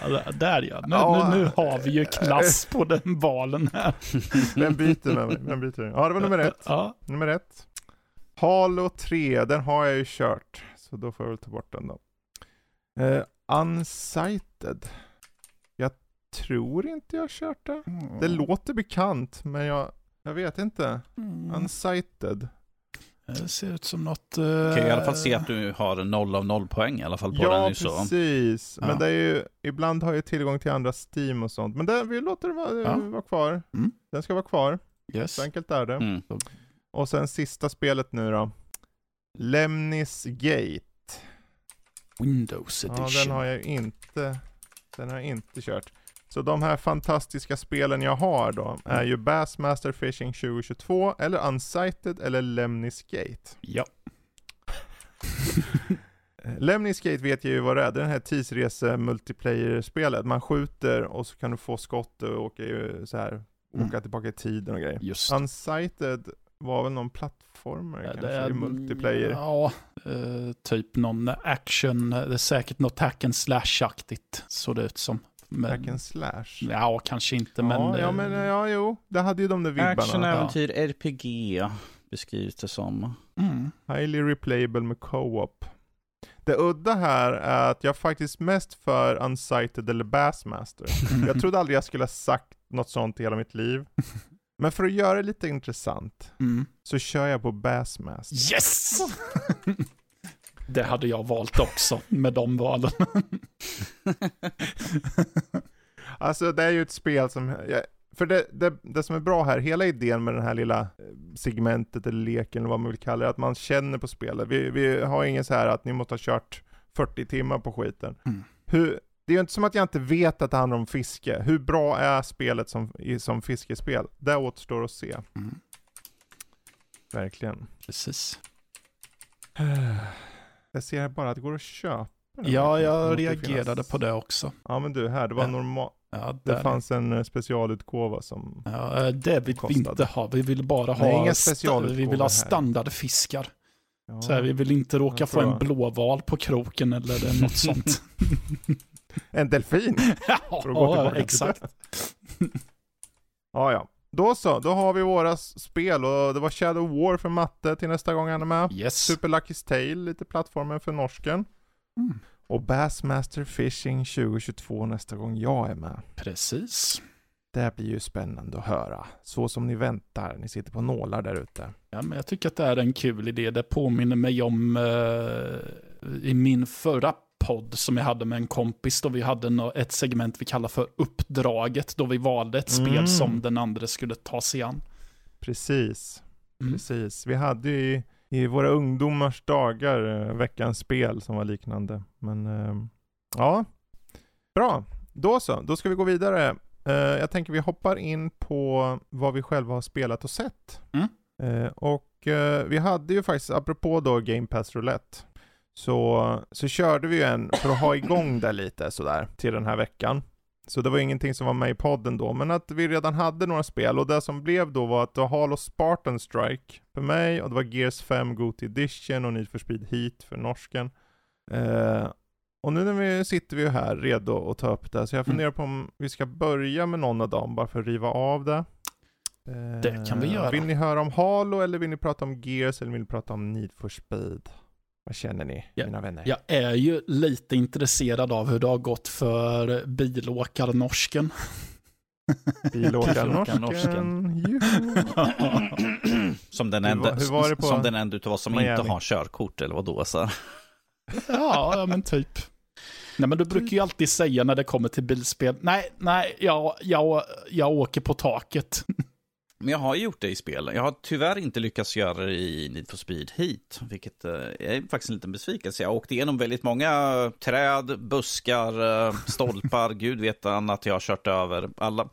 ja, där- ja. Nu, Ja. nu, nu har vi ju klass på den valen här. Vem byter med mig? Vem byter? Ja, det var nummer ett. Ja, Nummer ett. Halo 3, den har jag ju kört. Så då får jag väl ta bort den då. Uh, Unsighted. Jag tror inte jag har kört det. Det låter bekant, men jag, jag vet inte. Mm. Unsighted. Det ser ut som något... Uh, Jag kan i alla fall se att du har noll av noll poäng i alla fall på Ja, den. Så. precis. Men Ja. det är ju, ibland har jag tillgång till andra Steam och sånt. Men det, vi låter det vara, Ja. vara kvar. Mm. Den ska vara kvar. Yes. Så enkelt är det. Mm. Och sen sista spelet nu då. Lemnis Gate. Windows Ja, edition. den har jag inte, den har jag inte kört. Så de här fantastiska spelen jag har då är ju Bassmaster Fishing 2022 eller Unsighted eller Lemnis Gate. Ja. Eh, Lemnis Gate vet jag ju vad det är, det är den här tidsrese multiplayer-spelet. Man skjuter och så kan du få skott och åka, ju så här, Mm. åka tillbaka i tiden och grejer. Just Unsighted var väl någon plattformare Ja, kanske i multiplayer. Ja, eh, typ någon action. Det är säkert något hack and slash-aktigt, såg det ut som. Men, Hack and slash. Ja, kanske inte, ja, men... ja, eh, men ja, jo. Det hade ju de där vibbarna. Action-äventyr, RPG beskrivs det som. Mm. Highly replayable med co-op. Det udda här är att jag faktiskt mest för Unsighted eller Bassmaster. Jag trodde aldrig jag skulle ha sagt något sånt i hela mitt liv. Men för att göra det lite intressant Mm. så kör jag på Bassmaster. Yes! det hade jag valt också med de valen. Alltså det är ju ett spel som, för det, det, det som är bra här, hela idén med den här lilla eh, segmentet eller leken eller vad man vill kalla det, att man känner på spelet. Vi, vi har ingen så här att ni måste ha kört 40 timmar på skiten. Mm. Hur, det är ju inte som att jag inte vet att det handlar om fiske. Hur bra är spelet som, som fiskespel? Det återstår att se. Mm. Verkligen. Precis. Jag ser bara att det går att köpa. den Ja, jag reagerade på det också. Ja men du, här, det var Ja. normal. Ja, Det fanns en eh, specialutgåva som... Ja, eh, det vill vi inte ha. Vi vill bara Nej, ha, specialutgåvor vi vill ha standardfiskar. Ja. Så här, vi vill inte råka få en blåval på kroken eller något sånt. En delfin! Ja, exakt. Ja, ja. Då så, då har vi våra spel och det var Shadow War för matte till nästa gång han är med. Yes. Super Lucky's Tale, lite plattformen för norsken. Mm. Och Bassmaster Fishing 2022 nästa gång jag är med. Precis. Det blir ju spännande att höra. Så som ni väntar, ni sitter på nålar där ute. Ja, men jag tycker att det är en kul idé. Det påminner mig om eh, i min förra podd som jag hade med en kompis då vi hade ett segment vi kallar för uppdraget då vi valde ett Mm. spel som den andra skulle ta sig an. Precis, Mm. precis. Vi hade ju i, i våra ungdomars dagar eh, veckans spel som var liknande. Men eh, ja, bra. Då så, då ska vi gå vidare. Eh, jag tänker vi hoppar in på vad vi själva har spelat och sett. Mm. Eh, och vi hade ju faktiskt, apropå då Game Pass Roulette, så, så körde vi ju en för att ha igång det lite sådär till den här veckan. Så det var ingenting som var med i podden då, men att vi redan hade några spel och det som blev då var att det var Halo Spartan Strike för mig och det var Gears 5 Goat Edition och Need for Speed Heat för norsken. Eh, och nu när vi sitter vi här redo att ta upp det, så jag Mm. funderar på om vi ska börja med någon av dem bara för att riva av det. Eh, Det kan vi göra. Vill ni höra om Halo eller vill ni prata om Gears eller vill ni prata om Need for Speed? Vad känner ni, Ja, mina vänner? Jag är ju lite intresserad av hur det har gått för bilåkarnorsken. Bilåkarnorsken, som den Hur enda, var- hur var det på som den enda utav oss som Miami? inte har körkort eller vad då? Så. ja, ja, men typ. Nej, men du brukar ju alltid säga när det kommer till bilspel, nej, nej, jag, jag, jag åker på taket. Men jag har gjort det i spel. Jag har tyvärr inte lyckats göra det i Need for Speed Heat, vilket eh, är faktiskt en liten besvikelse. Jag åkte igenom väldigt många träd, buskar, eh, stolpar, gud vet annat jag har kört över. Alla.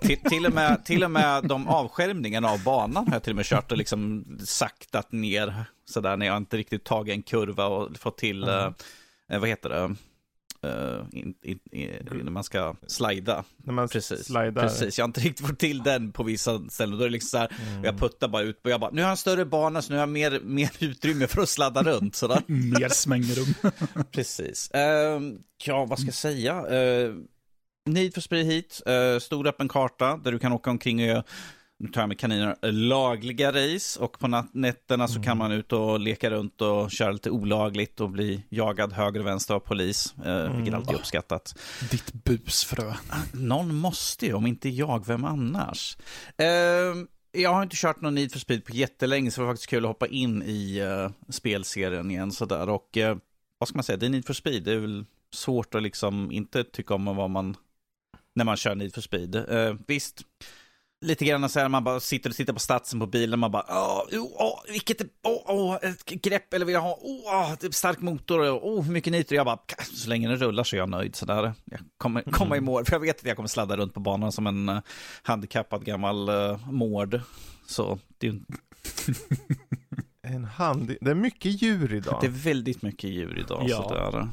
Till, till, och med, till och med de avskärmningarna av banan har jag till och med kört och liksom saktat ner sådär när jag inte riktigt tagit en kurva och fått till, eh, eh, vad heter det? Eh, in, in, in, när man ska slida. När man Precis, slidar. precis. Jag har inte riktigt fått till den på vissa ställen. Då är det liksom så här, Mm. jag puttar bara ut och jag bara, nu har jag en större bana så nu har jag mer, mer utrymme för att sladda runt. Sådär. Mer svängrum. Precis. Ehm, ja, vad ska jag säga? Uh, Need for Speed Heat, uh, stor öppen karta där du kan åka omkring och göra nu tar jag med kaniner, lagliga race och på nätterna så kan man ut och leka runt och köra lite olagligt och bli jagad höger och vänster av polis, uh, vilket alltid är uppskattat. Ditt busfrö. Någon måste ju, om inte jag, vem annars? Ehm, jag har inte kört någon Need for Speed på jättelänge, så det var faktiskt kul att hoppa in i eh, spelserien igen sådär. Och eh, vad ska man säga, det är Need for Speed, det är väl svårt att liksom inte tycka om vad man, när man kör Need for Speed. Eh, visst, lite grann så här, man bara sitter och tittar på statsen på bilen, man bara, åh, åh, vilket, är- åh, åh, ett grepp eller vill jag ha, åh, stark motor, åh, hur mycket nitro, jag bara, så länge den rullar så är jag nöjd sådär. Jag kommer komma i mål, för jag vet att jag kommer sladda runt på banan som en uh, handikappad gammal uh, mård. Så det är, En hand, det är mycket djur idag. det är väldigt mycket djur idag. Ja. Sådär.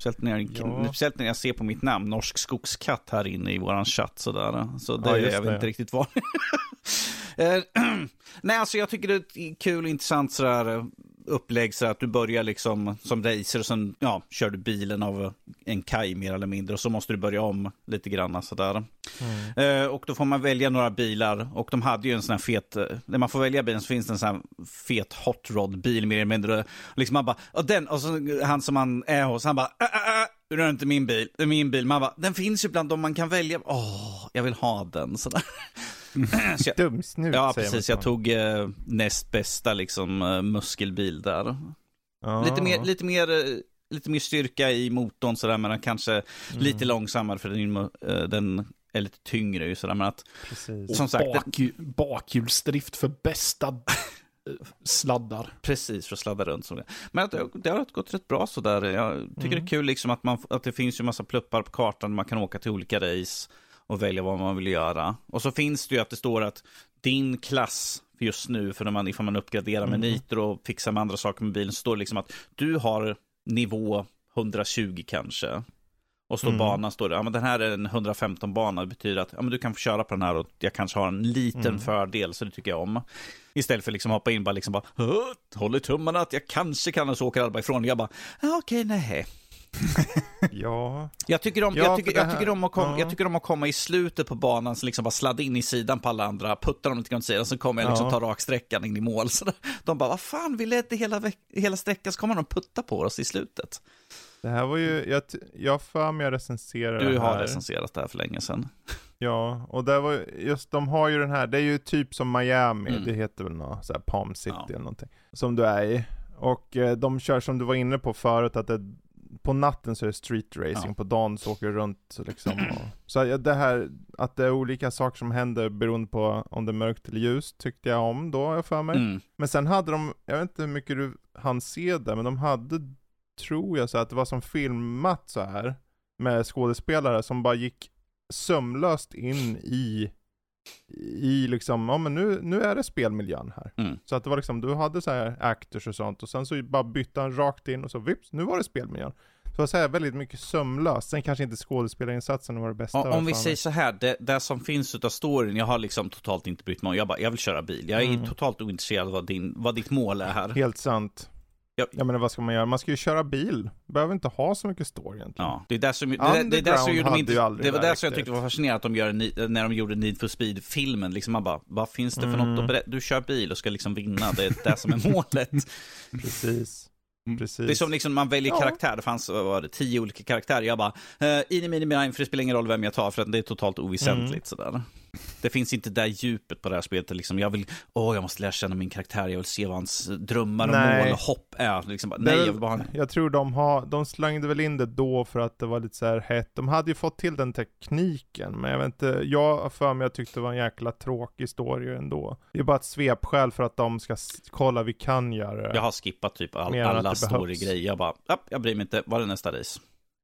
Speciellt när, jag, Ja. speciellt när jag ser på mitt namn, Norsk skogskatt, här inne i våran chatt. Sådär. Så det Ja, är jag det. inte riktigt van Eh, Nej, alltså jag tycker det är kul och intressant sådär eh, upplägg så att du börjar liksom som racer och sen ja, kör du bilen av en kaj mer eller mindre och så måste du börja om lite grann sådär. Mm. Eh, och då får man välja några bilar och de hade ju en sån här fet, eh, när man får välja bilen så finns det en sån här fet hot rod bil mer eller mindre. Och liksom man bara, och den, och så han som man är hos, han bara, äh, äh, äh, det är inte min bil, det är min bil. Man bara, den finns ju bland dem man kan välja, åh, jag vill ha den. Sådär. Så jag, Dumsnut ja, precis, jag tog eh, näst bästa liksom eh, muskelbil där. Ja. Lite mer, lite mer, eh, lite mer styrka i motorn sådär, men kanske Mm. lite långsammare för den, eh, den är lite tyngre ju sådär. Men att, Precis. som sagt, Bakhjul, bakhjulsdrift för bästa eh, sladdar. precis för att sladda runt. Som det. Men att, det- det har gått rätt bra sådär. Jag tycker Mm. det är kul liksom att, man, att det finns ju massa pluppar på kartan. Man kan åka till olika race och välja vad man vill göra. Och så finns det ju att det står att din klass just nu, för när man, ifall man uppgraderar med Mm. nitro och fixar med andra saker med bilen, så står det liksom att du har nivå 120 kanske. Och står Mm. banan, står det, ja men den här är en 115-bana, det betyder att ja, men du kan få köra på den här och jag kanske har en liten Mm. fördel, så det tycker jag om. Istället för liksom hoppa in bara liksom bara, "Åh, håller tummarna att jag kanske kan, så åker alla ifrån. Jag bara, okej, nej. Ja. Jag tycker, om, Ja, jag, tycker, jag, tycker om att komma, ja. jag tycker om att komma i slutet på banan, så liksom bara sladda in i sidan på alla andra, putta dem lite grann åt sidan, så kommer jag liksom Ja. ta raksträckan in i mål. Så de bara, vad fan, vi ledde hela, hela sträckan, så kommer de putta på oss i slutet. Det här var ju, jag, jag har för mig jag recenserade Du det har här. recenserat det här för länge sedan. Ja, och det var ju- just, de har ju den här, det är ju typ som Miami, Mm. det heter väl något så här Palm City Ja. eller någonting. Som du är i. Och eh, de kör som du var inne på förut, att det, på natten så är det street racing, Ja. på dagen så åker du runt liksom. Och, så det här, att det är olika saker som händer beroende på om det är mörkt eller ljust, tyckte jag om då, jag för mig. Mm. Men sen hade de, jag vet inte hur mycket du hann se det, men de hade, tror jag, så att det var som filmat så här med skådespelare som bara gick sömlöst in i, i liksom, ja men nu, nu är det spelmiljön här. Mm. Så att det var liksom, du hade så här actors och sånt och sen så bara bytte han rakt in och så vips, nu var det spelmiljön. Så Det var så här väldigt mycket sömlöst. Sen kanske inte skådespelarinsatsen var det bästa. Om, om vi säger så här, det, det som finns utav storyn, jag har liksom totalt inte brytt mig om. Jag bara, jag vill köra bil. Jag är mm. totalt ointresserad av vad, din, vad ditt mål är här. Helt sant. Jag, jag menar vad ska man göra? Man ska ju köra bil. Behöver inte ha så mycket story egentligen. Ja, det är där som, det, det, är där som de inte, det var där som jag tyckte var fascinerande att de gör när de gjorde Need for Speed-filmen. Liksom man bara, vad finns det för mm. något att berätta? Du kör bil och ska liksom vinna, det är det som är målet. Precis. Mm. Precis. Det är som liksom man väljer ja. karaktär, det fanns var det, tio olika karaktärer. Jag bara, uh, in i mini för det spelar ingen roll vem jag tar, för det är totalt oväsentligt mm. sådär. Det finns inte det djupet på det här spelet. Liksom, jag vill, åh, jag måste lära känna min karaktär, jag vill se vad hans drömmar och nej. mål och hopp är. Liksom, nej, jag, vill bara... jag tror de har, de slängde väl in det då för att det var lite så här hett. De hade ju fått till den tekniken, men jag vet inte, jag för mig jag tyckte det var en jäkla tråkig story ändå. Det är bara ett svepskäl för att de ska kolla, vi kan göra det. Jag har skippat typ all, alla story-grejer. Jag bara, jag bryr mig inte, vad är nästa race?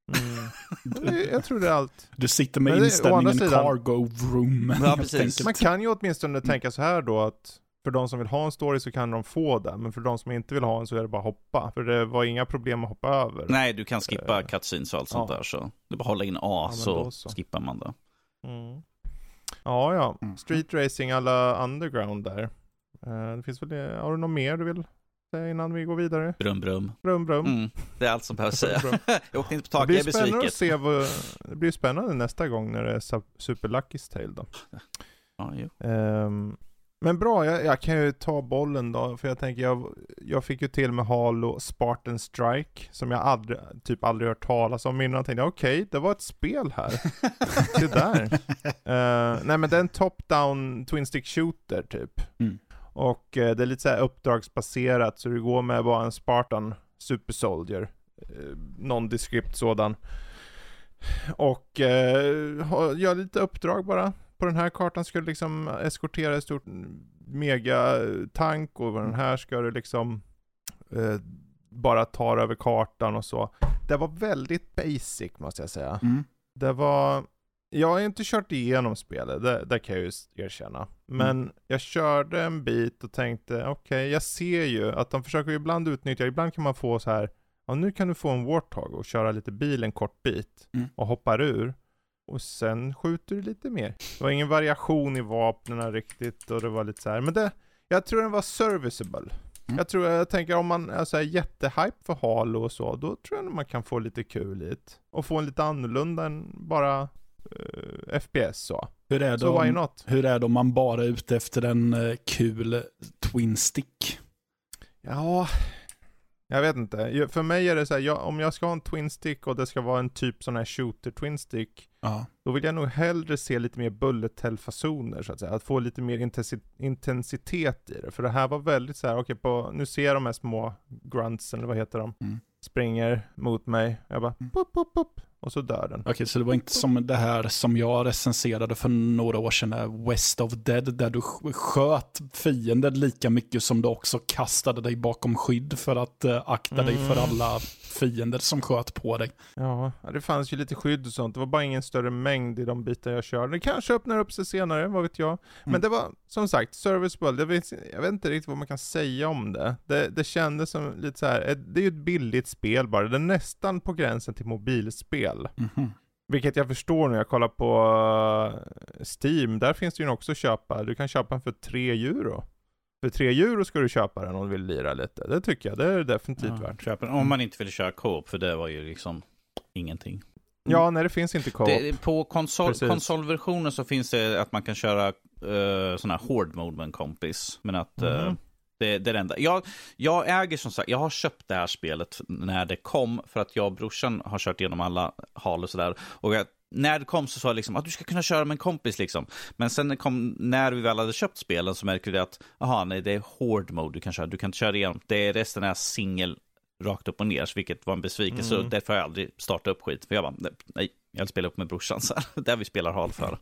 Mm. Jag tror det är allt. Du sitter med inställningen sidan, cargo room. Ja. Man kan ju åtminstone tänka så här då att för de som vill ha en story så kan de få det, men för de som inte vill ha en så är det bara hoppa. För det var inga problem att hoppa över. Nej, du kan skippa uh, cutscenes och allt ja. sånt där så. Är bara att hålla in A ja, så, så, skippar man det. Mm. Ja, ja. Mm. Street racing alla underground där. Uh, det finns väl, det. har du något mer du vill innan vi går vidare. Brum brum. Brum brum. Mm, det är allt som behövs säga. jag åkte inte på taket, jag är besviken. Att se vad, det blir spännande nästa gång när det är Super Lucky's Tale då. Ja, jo. Um, men bra, jag, jag, kan ju ta bollen då, för jag tänker jag, jag fick ju till med Halo Spartan Strike, som jag aldrig, typ aldrig hört talas om innan. Jag tänkte okej, okay, det var ett spel här. det där. Uh, nej men det är en top-down twin stick shooter typ. Mm. Och eh, det är lite så här uppdragsbaserat, så du går med bara en Spartan Super Soldier. Eh, nondescript sådan. Och eh, gör lite uppdrag bara. På den här kartan ska du liksom eskortera ett stort megatank och på den här ska du liksom eh, bara ta över kartan och så. Det var väldigt basic måste jag säga. Mm. Det var jag har inte kört igenom spelet, det, det kan jag ju erkänna. Mm. Men mm. jag körde en bit och tänkte, okej, okay, jag ser ju att de försöker ibland utnyttja, ibland kan man få så här, ja nu kan du få en Warthog och köra lite bil en kort bit mm. och hoppar ur. Och sen skjuter du lite mer. Det var ingen variation i vapnen riktigt och det var lite så här. men det, jag tror den var serviceable. Mm. Jag tror, jag tänker om man är så här jättehype för Halo och så, då tror jag man kan få lite kul i det. Och få en lite annorlunda än bara uh, FPS så. Hur är, så why not? hur är det om man bara är ute efter en uh, kul Twin Stick? Ja, jag vet inte. För mig är det så här, jag, om jag ska ha en Twin Stick och det ska vara en typ sån här shooter Twin Stick. Ja. Då vill jag nog hellre se lite mer bullet hell fasoner så att säga. Att få lite mer intensitet i det. För det här var väldigt så här, okej okay, nu ser jag de här små grunts, eller vad heter de? Mm. Springer mot mig. Jag bara, mm. pop, pop, pop och så dör den. Okej, okay, så det var inte som det här som jag recenserade för några år sedan, West of Dead, där du sköt fienden lika mycket som du också kastade dig bakom skydd för att uh, akta mm. dig för mm. alla fiender som sköt på dig. Ja, det fanns ju lite skydd och sånt. Det var bara ingen större mängd i de bitar jag körde. Det kanske öppnar upp sig senare, vad vet jag. Mm. Men det var, som sagt, serviceable. Vet, jag vet inte riktigt vad man kan säga om det. Det, det kändes som lite så här, det är ju ett billigt spel bara. Det är nästan på gränsen till mobilspel. Mm -hmm. Vilket jag förstår när jag kollar på uh, Steam, där finns det ju också att köpa. Du kan köpa den för 3 euro. För 3 euro ska du köpa den om du vill lira lite. Det tycker jag, det är definitivt ja, värt. Köpa den, om man inte vill köra co-op, för det var ju liksom ingenting. Ja, nej det finns inte co-op. på konsol, konsolversionen så finns det att man kan köra uh, sån här hård mode med en kompis. Men att mm. uh, det, det är det enda. Jag, jag äger som sagt, jag har köpt det här spelet när det kom för att jag och brorsan har kört igenom alla hal och sådär. Och jag, när det kom så sa jag liksom att du ska kunna köra med en kompis liksom. Men sen kom, när vi väl hade köpt spelen så märkte vi att, aha, nej det är hård mode du kan köra, du kan inte köra igenom. Det är resten är singel rakt upp och ner, vilket var en besvikelse. Mm. Så därför har jag aldrig startat upp skit. För jag bara, nej, jag vill spela upp med brorsan så här. Där vi spelar hal för.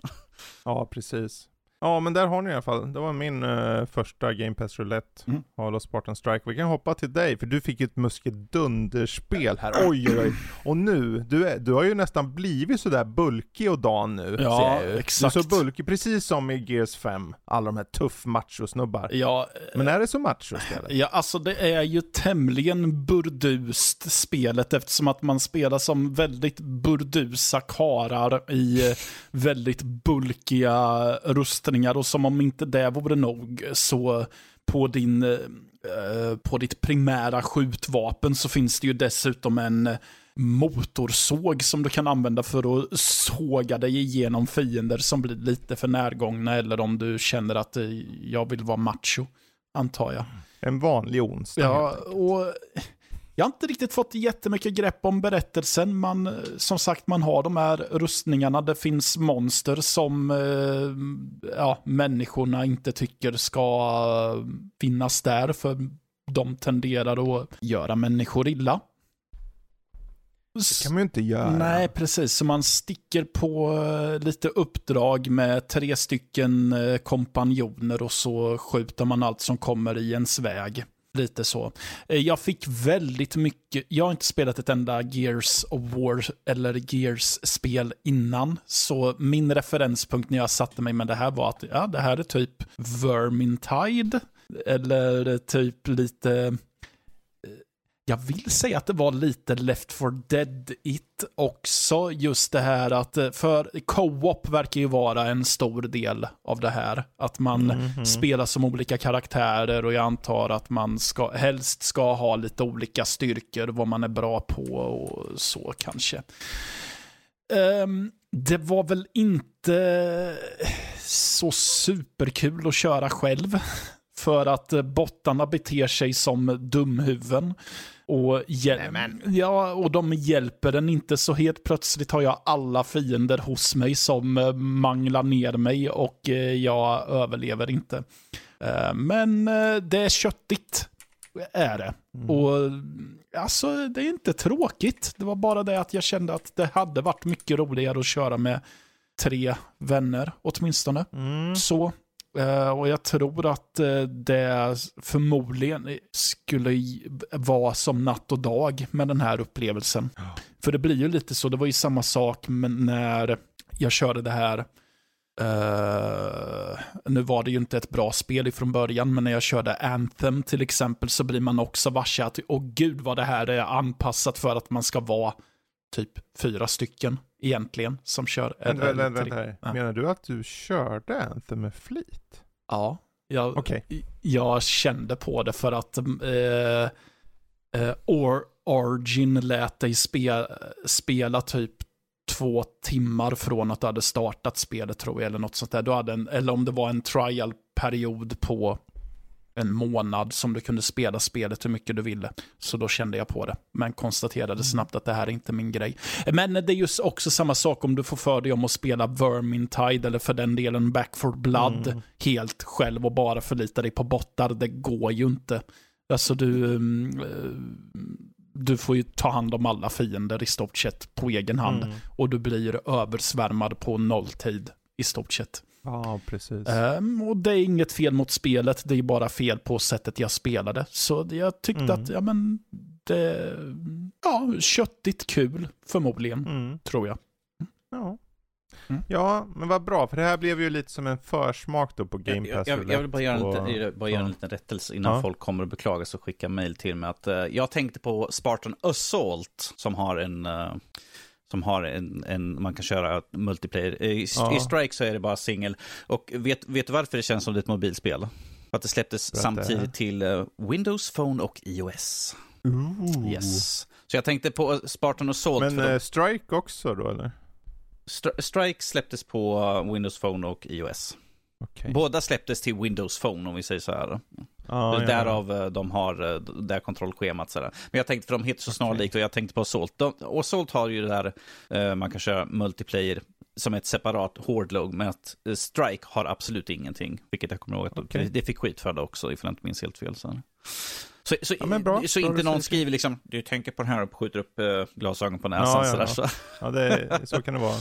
Ja, precis. Ja, men där har ni i alla fall. Det var min uh, första Game Pass Roulette, mm. Halo Spartan Strike. Vi kan hoppa till dig, för du fick ett muskedunderspel här. Oj, oj, oj. Och nu, du, är, du har ju nästan blivit sådär bulkig och dan nu. Ja, exakt. Du är så bulkig, precis som i Gears 5. Alla de här tuff macho-snubbar. Ja. Men är det så macho spelet? Ja, alltså det är ju tämligen burdust spelet eftersom att man spelar som väldigt burdusa karar i eh, väldigt bulkiga rustningar och som om inte det vore nog så på din eh, på ditt primära skjutvapen så finns det ju dessutom en motorsåg som du kan använda för att såga dig igenom fiender som blir lite för närgångna eller om du känner att eh, jag vill vara macho, antar jag. En vanlig onsdag. Ja, och jag har inte riktigt fått jättemycket grepp om berättelsen. Man, som sagt, man har de här rustningarna. Det finns monster som eh, ja, människorna inte tycker ska finnas där, för de tenderar att göra människor illa. Det kan man ju inte göra. Nej, precis. Så man sticker på eh, lite uppdrag med tre stycken eh, kompanjoner och så skjuter man allt som kommer i ens väg. Lite så. Eh, jag fick väldigt mycket, jag har inte spelat ett enda Gears of War eller Gears-spel innan, så min referenspunkt när jag satte mig med det här var att ja, det här är typ Vermintide, eller typ lite jag vill säga att det var lite Left for Dead It också. Just det här att, eh, för co-op verkar ju vara en stor del av det här. Att man mm -hmm. spelar som olika karaktärer och jag antar att man ska, helst ska ha lite olika styrkor, vad man är bra på och så kanske. Um, det var väl inte så superkul att köra själv. För att eh, bottarna beter sig som dumhuvuden. Och, ja, och de hjälper den inte, så helt plötsligt har jag alla fiender hos mig som eh, manglar ner mig och eh, jag överlever inte. Men det är köttigt, är det. Mm. Och alltså, det är inte tråkigt. Det var bara det att jag kände att det hade varit mycket roligare att köra med tre vänner åtminstone. Mm. Så och jag tror att uh, det förmodligen skulle vara som natt och dag med den här upplevelsen. Ja. För det blir ju lite så, det var ju samma sak när jag körde det här Uh, nu var det ju inte ett bra spel ifrån början, men när jag körde Anthem till exempel så blir man också varse att, åh gud vad det här är anpassat för att man ska vara typ fyra stycken egentligen som kör. Vänta, vänta, vänta här. Ja. Menar du att du körde Anthem med flit? Ja, jag, okay. jag kände på det för att eh, eh, Or Origin lät dig spe, spela typ två timmar från att du hade startat spelet tror jag, eller något sånt där. Du hade en, eller om det var en trial-period på en månad som du kunde spela spelet hur mycket du ville. Så då kände jag på det, men konstaterade mm. snabbt att det här är inte min grej. Men det är ju också samma sak om du får för dig om att spela Vermintide eller för den delen Back for Blood mm. helt själv och bara förlita dig på bottar. Det går ju inte. Alltså du, mm, eh, du får ju ta hand om alla fiender i stort sett på egen hand. Mm. Och du blir översvärmad på nolltid i stort sett. Ja, precis. Um, och det är inget fel mot spelet, det är bara fel på sättet jag spelade. Så jag tyckte mm. att, ja men, det, ja, köttigt kul förmodligen, mm. tror jag. Ja. Mm. Ja, men vad bra, för det här blev ju lite som en försmak då på Game Pass. Jag, jag, jag vill bara göra, och, en, liten, bara göra en liten rättelse innan ja. folk kommer och beklagar sig och skickar mail till mig. Att, uh, jag tänkte på Spartan Assault som har en uh, som har en, en, man kan köra multiplayer. I, ja. I Strike så är det bara singel. Och vet, vet du varför det känns som det är ett mobilspel? För att det släpptes Berätta. samtidigt till uh, Windows Phone och iOS. Ooh. Yes. Så jag tänkte på Spartan och Salt. Men uh, Strike också då eller? Stri Strike släpptes på Windows Phone och iOS. Okay. Båda släpptes till Windows Phone om vi säger så här. Ah, ja, Därav ja. Eh, de har eh, det här kontrollschemat. Sådär. Men jag tänkte, för de heter så snarlikt och jag tänkte på Assault. De, och Assault har ju det där, eh, man kan köra multiplayer som ett separat hårdlog, men att Strike har absolut ingenting. Vilket jag kommer ihåg att okay. det fick skit för det också, ifall jag inte minns helt fel. Så, så, så, ja, bra, så inte någon skriver liksom, du tänker på den här och skjuter upp glasögon på näsan. Ja, ja, sådär, så. ja det, så kan det vara.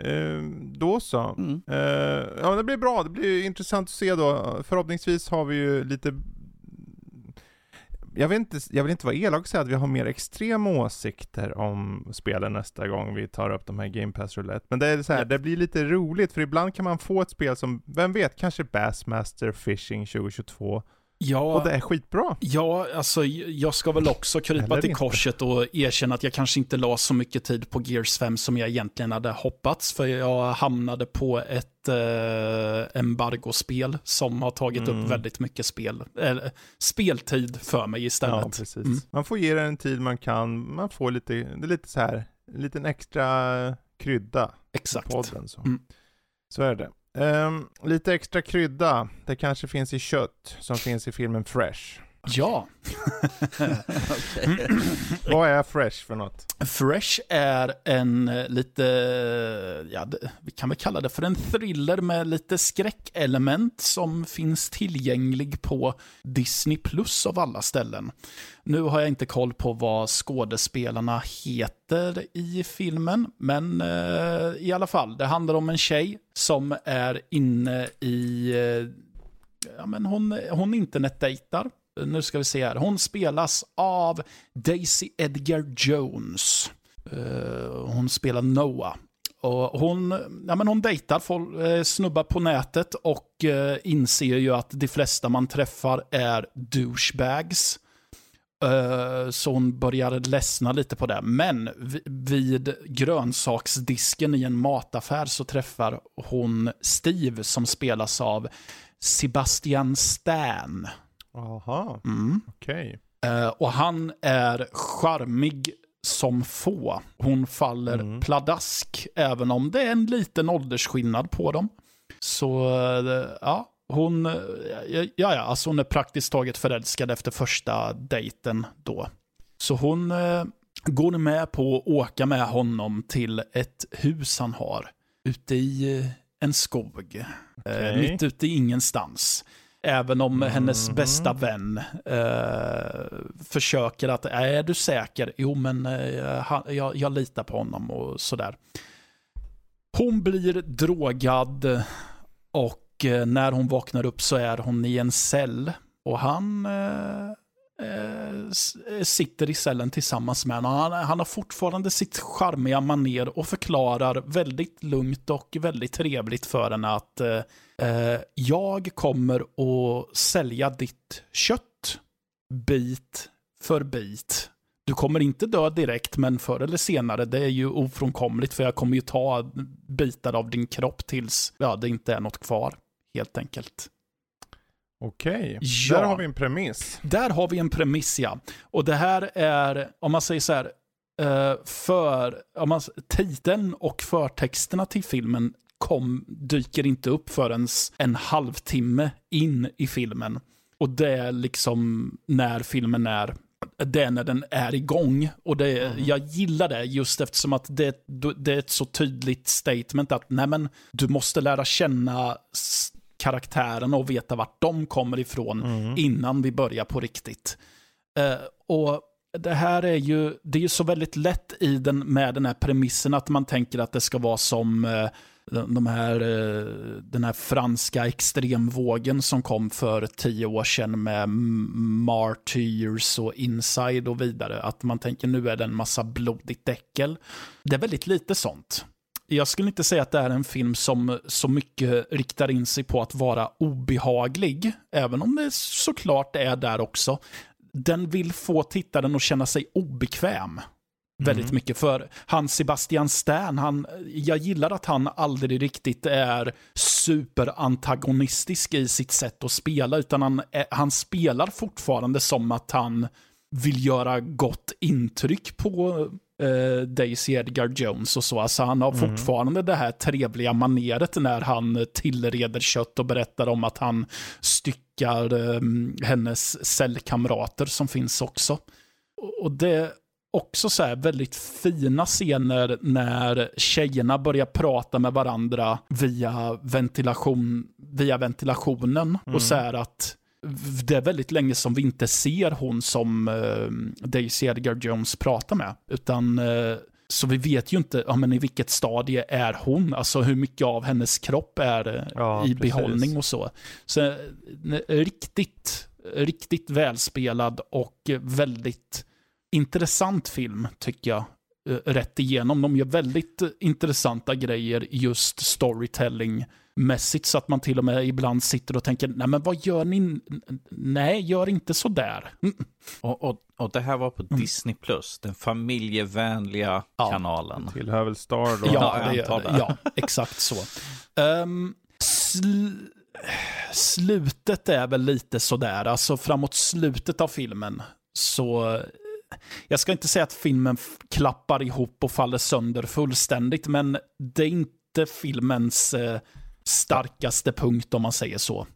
Eh, då så. Mm. Eh, ja, det blir bra. Det blir intressant att se då. Förhoppningsvis har vi ju lite... Jag vill, inte, jag vill inte vara elak och säga att vi har mer extrema åsikter om spelen nästa gång vi tar upp de här Game Pass Roulette. Men det är så här, det blir lite roligt för ibland kan man få ett spel som, vem vet, kanske Bassmaster Fishing 2022. Ja, Och det är skitbra. Ja, alltså jag ska väl också krypa till korset och erkänna att jag kanske inte la så mycket tid på Gears 5 som jag egentligen hade hoppats, för jag hamnade på ett eh, embargospel som har tagit Mm. upp väldigt mycket spel, eller, speltid för mig Ja, istället. precis. Mm. Man får ge det en tid man kan, man får lite, det är lite så här, en liten extra krydda på Exakt. podden. Så, Mm. så är det. Um, lite extra krydda, det kanske finns i kött, som finns i filmen Fresh. Ja. Vad är Fresh för något? Fresh är en eh, lite, ja, vi kan väl kalla det för en thriller med lite skräckelement som finns tillgänglig på Disney Plus av alla ställen. Nu har jag inte koll på vad skådespelarna heter i filmen, men eh, i alla fall, det handlar om en tjej som är inne i, eh, ja men hon, hon internetdejtar. Nu ska vi se här. Hon spelas av Daisy Edgar Jones. Eh, hon spelar Noah. Och hon, ja, men hon dejtar folk, eh, snubbar på nätet och eh, inser ju att de flesta man träffar är douchebags. Så hon börjar ledsna lite på det. Men vid grönsaksdisken i en mataffär så träffar hon Steve som spelas av Sebastian Stan. Jaha, Mm. okej. Eh, och han är charmig som få. Hon faller Mm. pladask, även om det är en liten åldersskillnad på dem. Så, eh, ja, hon, eh, ja, ja, alltså hon är praktiskt taget förälskad efter första dejten då. Så hon eh, går med på att åka med honom till ett hus han har ute i eh, en skog. Eh, Okej. mitt ute i ingenstans. Även om hennes Mhm. bästa vän eh, försöker att, är du säker? Jo, men eh, han, jag, jag litar på honom och sådär. Hon blir drogad och eh, när hon vaknar upp så är hon i en cell. Och han eh, eh, sitter i cellen tillsammans med honom. Han, han har fortfarande sitt charmiga maner och förklarar väldigt lugnt och väldigt trevligt för henne att eh, eh, jag kommer att sälja ditt kött bit för bit. Du kommer inte dö direkt, men förr eller senare, det är ju ofrånkomligt, för jag kommer ju ta bitar av din kropp tills ja, det inte är något kvar, helt enkelt. Okej, Ja. där har vi en premiss. Där har vi en premiss, ja. Och det här är, om man säger så här, eh, för, om man, titeln och förtexterna till filmen kom, dyker inte upp förrän en halvtimme in i filmen. Och det är liksom när filmen är det är när den är igång. Och det, jag gillar det just eftersom att det, det är ett så tydligt statement att nej men, du måste lära känna karaktärerna och veta vart de kommer ifrån innan vi börjar på riktigt. Eh, och det här är ju, det är ju så väldigt lätt i den, med den här premissen att man tänker att det ska vara som eh, de här, eh, den här franska extremvågen som kom för tio år sedan med Martyrs och Inside och vidare. Att man tänker nu är det en massa blodigt äckel. Det är väldigt lite sånt. Jag skulle inte säga att det är en film som så mycket riktar in sig på att vara obehaglig, även om det såklart är där också. Den vill få tittaren att känna sig obekväm väldigt mycket. För han Sebastian Stan, han, jag gillar att han aldrig riktigt är superantagonistisk i sitt sätt att spela, utan han, han spelar fortfarande som att han vill göra gott intryck på eh, Daisy Edgar Jones och så. Alltså han har fortfarande det här trevliga maneret när han tillreder kött och berättar om att han styckar eh, hennes cellkamrater som finns också. Och- det är också så här väldigt fina scener när tjejerna börjar prata med varandra via, ventilation, via ventilationen. Och så här att det är väldigt länge som vi inte ser hon som eh, Daisy Edgar Jones pratar med. Utan eh, så vi vet ju inte ja, men i vilket stadie är hon, alltså hur mycket av hennes kropp är eh, Ja, i precis. behållning och så. Så eh, riktigt, riktigt välspelad och väldigt intressant film tycker jag. eh, Rätt igenom. De gör väldigt intressanta grejer just storytelling mässigt så att man till och med ibland sitter och tänker, nej men vad gör ni? Nej, gör inte så där. Mm. Och, och, och det här var på Disney+, Plus, den familjevänliga Ja. kanalen. Tillhör väl Star då? Ja, jag det det. ja, exakt så. Um, sl slutet är väl lite sådär, alltså framåt slutet av filmen så jag ska inte säga att filmen klappar ihop och faller sönder fullständigt, men det är inte filmens eh, starkaste punkt om man säger så.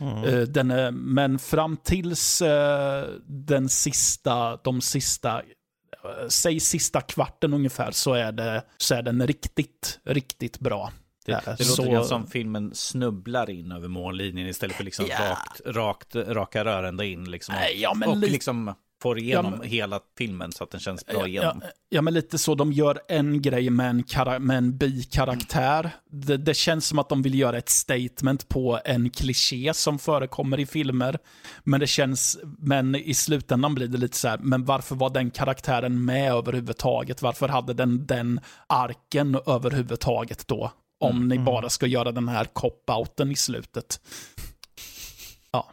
Mm. Eh, den är, men fram tills eh, den sista, de sista, eh, säg sista kvarten ungefär, så är, det, så är den riktigt, riktigt bra. Det, Eh, det låter så- grann som filmen snubblar in över mållinjen istället för liksom Ja. rakt, rakt, raka rör ända in. Liksom, och, ja, men och lite- liksom får igenom Ja, men- hela filmen så att den känns bra Ja, igenom. ja, men lite så. De gör en grej med en, kara- med en bikaraktär. Det, det känns som att de vill göra ett statement på en kliché som förekommer i filmer. Men det känns, men i slutändan blir det lite så här, men varför var den karaktären med överhuvudtaget? Varför hade den den arken överhuvudtaget då? Om ni bara ska göra den här cop-outen i slutet.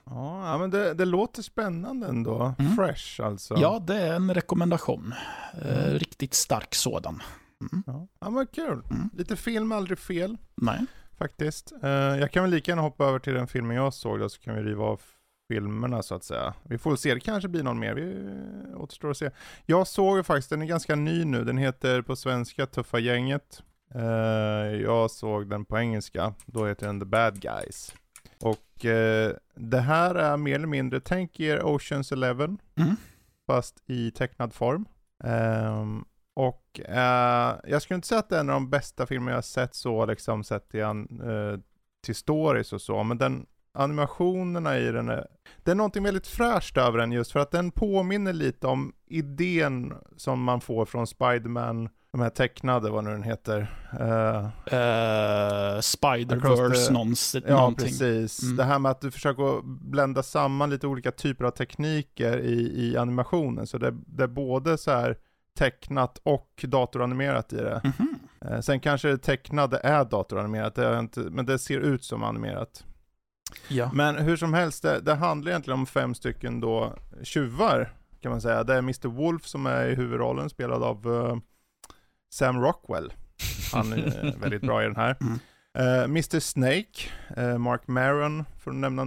Ja, ja, men det, det låter spännande ändå. Fresh alltså. Ja, det är en rekommendation. Eh, riktigt stark sådan. Ja, ja men kul. Mm. Lite film, aldrig fel Nej. faktiskt. Eh, jag kan väl lika gärna hoppa över till den filmen jag såg då, så kan vi riva av filmerna så att säga. Vi får väl se, det kanske blir någon mer. Vi återstår att se. Jag såg ju faktiskt, den är ganska ny nu, den heter på svenska Tuffa gänget. Eh, jag såg den på engelska, då heter den The Bad Guys. Och eh, det här är mer eller mindre, tänk er Oceans Eleven, Mm. fast i tecknad form. Ehm, och eh, jag skulle inte säga att det är en av de bästa filmer jag har sett så, liksom sett an, eh, till stories och så, men den animationerna i den är, det är någonting väldigt fräscht över den just för att den påminner lite om idén som man får från Spiderman, de här tecknade, vad nu den heter. Uh, Across Spider-Verse, the- någons, Ja, någonting. precis. Mm. Det här med att du försöker blända samman lite olika typer av tekniker i, i animationen. Så det, det är både så här tecknat och datoranimerat i det. Mhm. Eh, sen kanske det tecknade är datoranimerat, det jag inte, men det ser ut som animerat. Ja. Men hur som helst, det, det handlar egentligen om fem stycken då tjuvar kan man säga. Det är Mr. Wolf som är i huvudrollen, spelad av eh, Sam Rockwell. Han är eh, väldigt bra i den här. Mm. Eh, Mr. Snake, eh, Mark Maron, för att nämna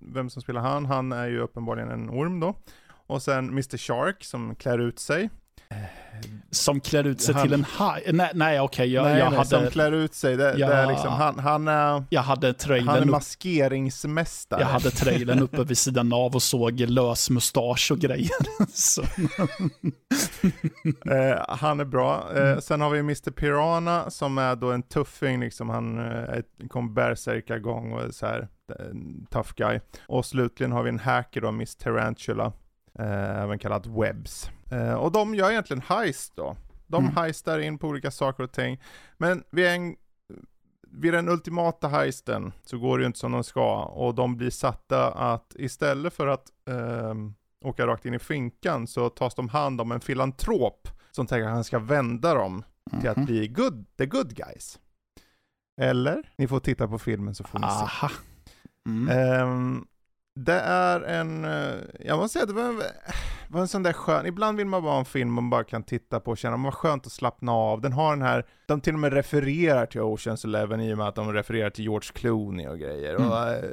vem som spelar han, han är ju uppenbarligen en orm då. Och sen Mr. Shark som klär ut sig. Som klär ut sig Han- till en haj. Nej, nej okej, jag, nej, jag, nej, som hade, klär ut sig. Det, Ja. det är liksom, han, han är, jag hade han är trailern maskeringsmästare. jag hade trailern uppe vid sidan av och såg lös mustasch och grejer. Eh, han är bra. Eh, Mm. Sen har vi Mr. Piranha som är då en tuffing, liksom. han eh, är- kom bärsärkagång och så här en tough guy. Och slutligen har vi en hacker då, Miss Tarantula, eh, även kallad Webs. Eh, och de gör egentligen heist då. De Mm. heistar in på olika saker och ting. Men vid, en, vid den ultimata heisten så går det ju inte som de ska och de blir satta att istället för att ehm, åka rakt in i finkan så tas de hand om en filantrop som tänker att han ska vända dem till att Mhm. bli good, the good guys. Eller? Ni får titta på filmen så får ni se. Aha. Mm. Ehm, det är en, eh, jag måste säga det var en, var en sån där skön, ibland vill man bara ha en film man bara kan titta på och känna, vad skönt att slappna av. Den har den här, de till och med refererar till Oceans Eleven i och med att de refererar till George Clooney och grejer. Mm. Och, eh,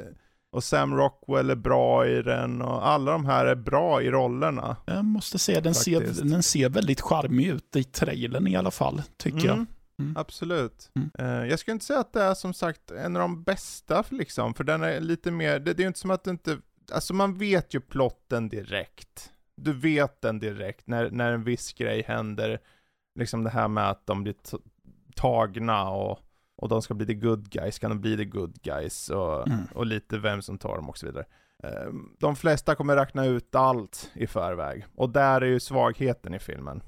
och Sam Rockwell är bra i den och alla de här är bra i rollerna. Jag måste säga, den ser, den ser väldigt charmig ut i trailern i alla fall, tycker jag. Mm. Absolut. Mm. Eh, jag skulle inte säga att det är som sagt en av de bästa liksom, för den är lite mer, det, det är ju inte som att det inte, alltså man vet ju plotten direkt. Du vet den direkt när, när en viss grej händer, liksom det här med att de blir tagna och, och de ska bli the good guys, kan de bli the good guys och, Mm. och lite vem som tar dem och så vidare. Eh, De flesta kommer räkna ut allt i förväg och där är ju svagheten i filmen.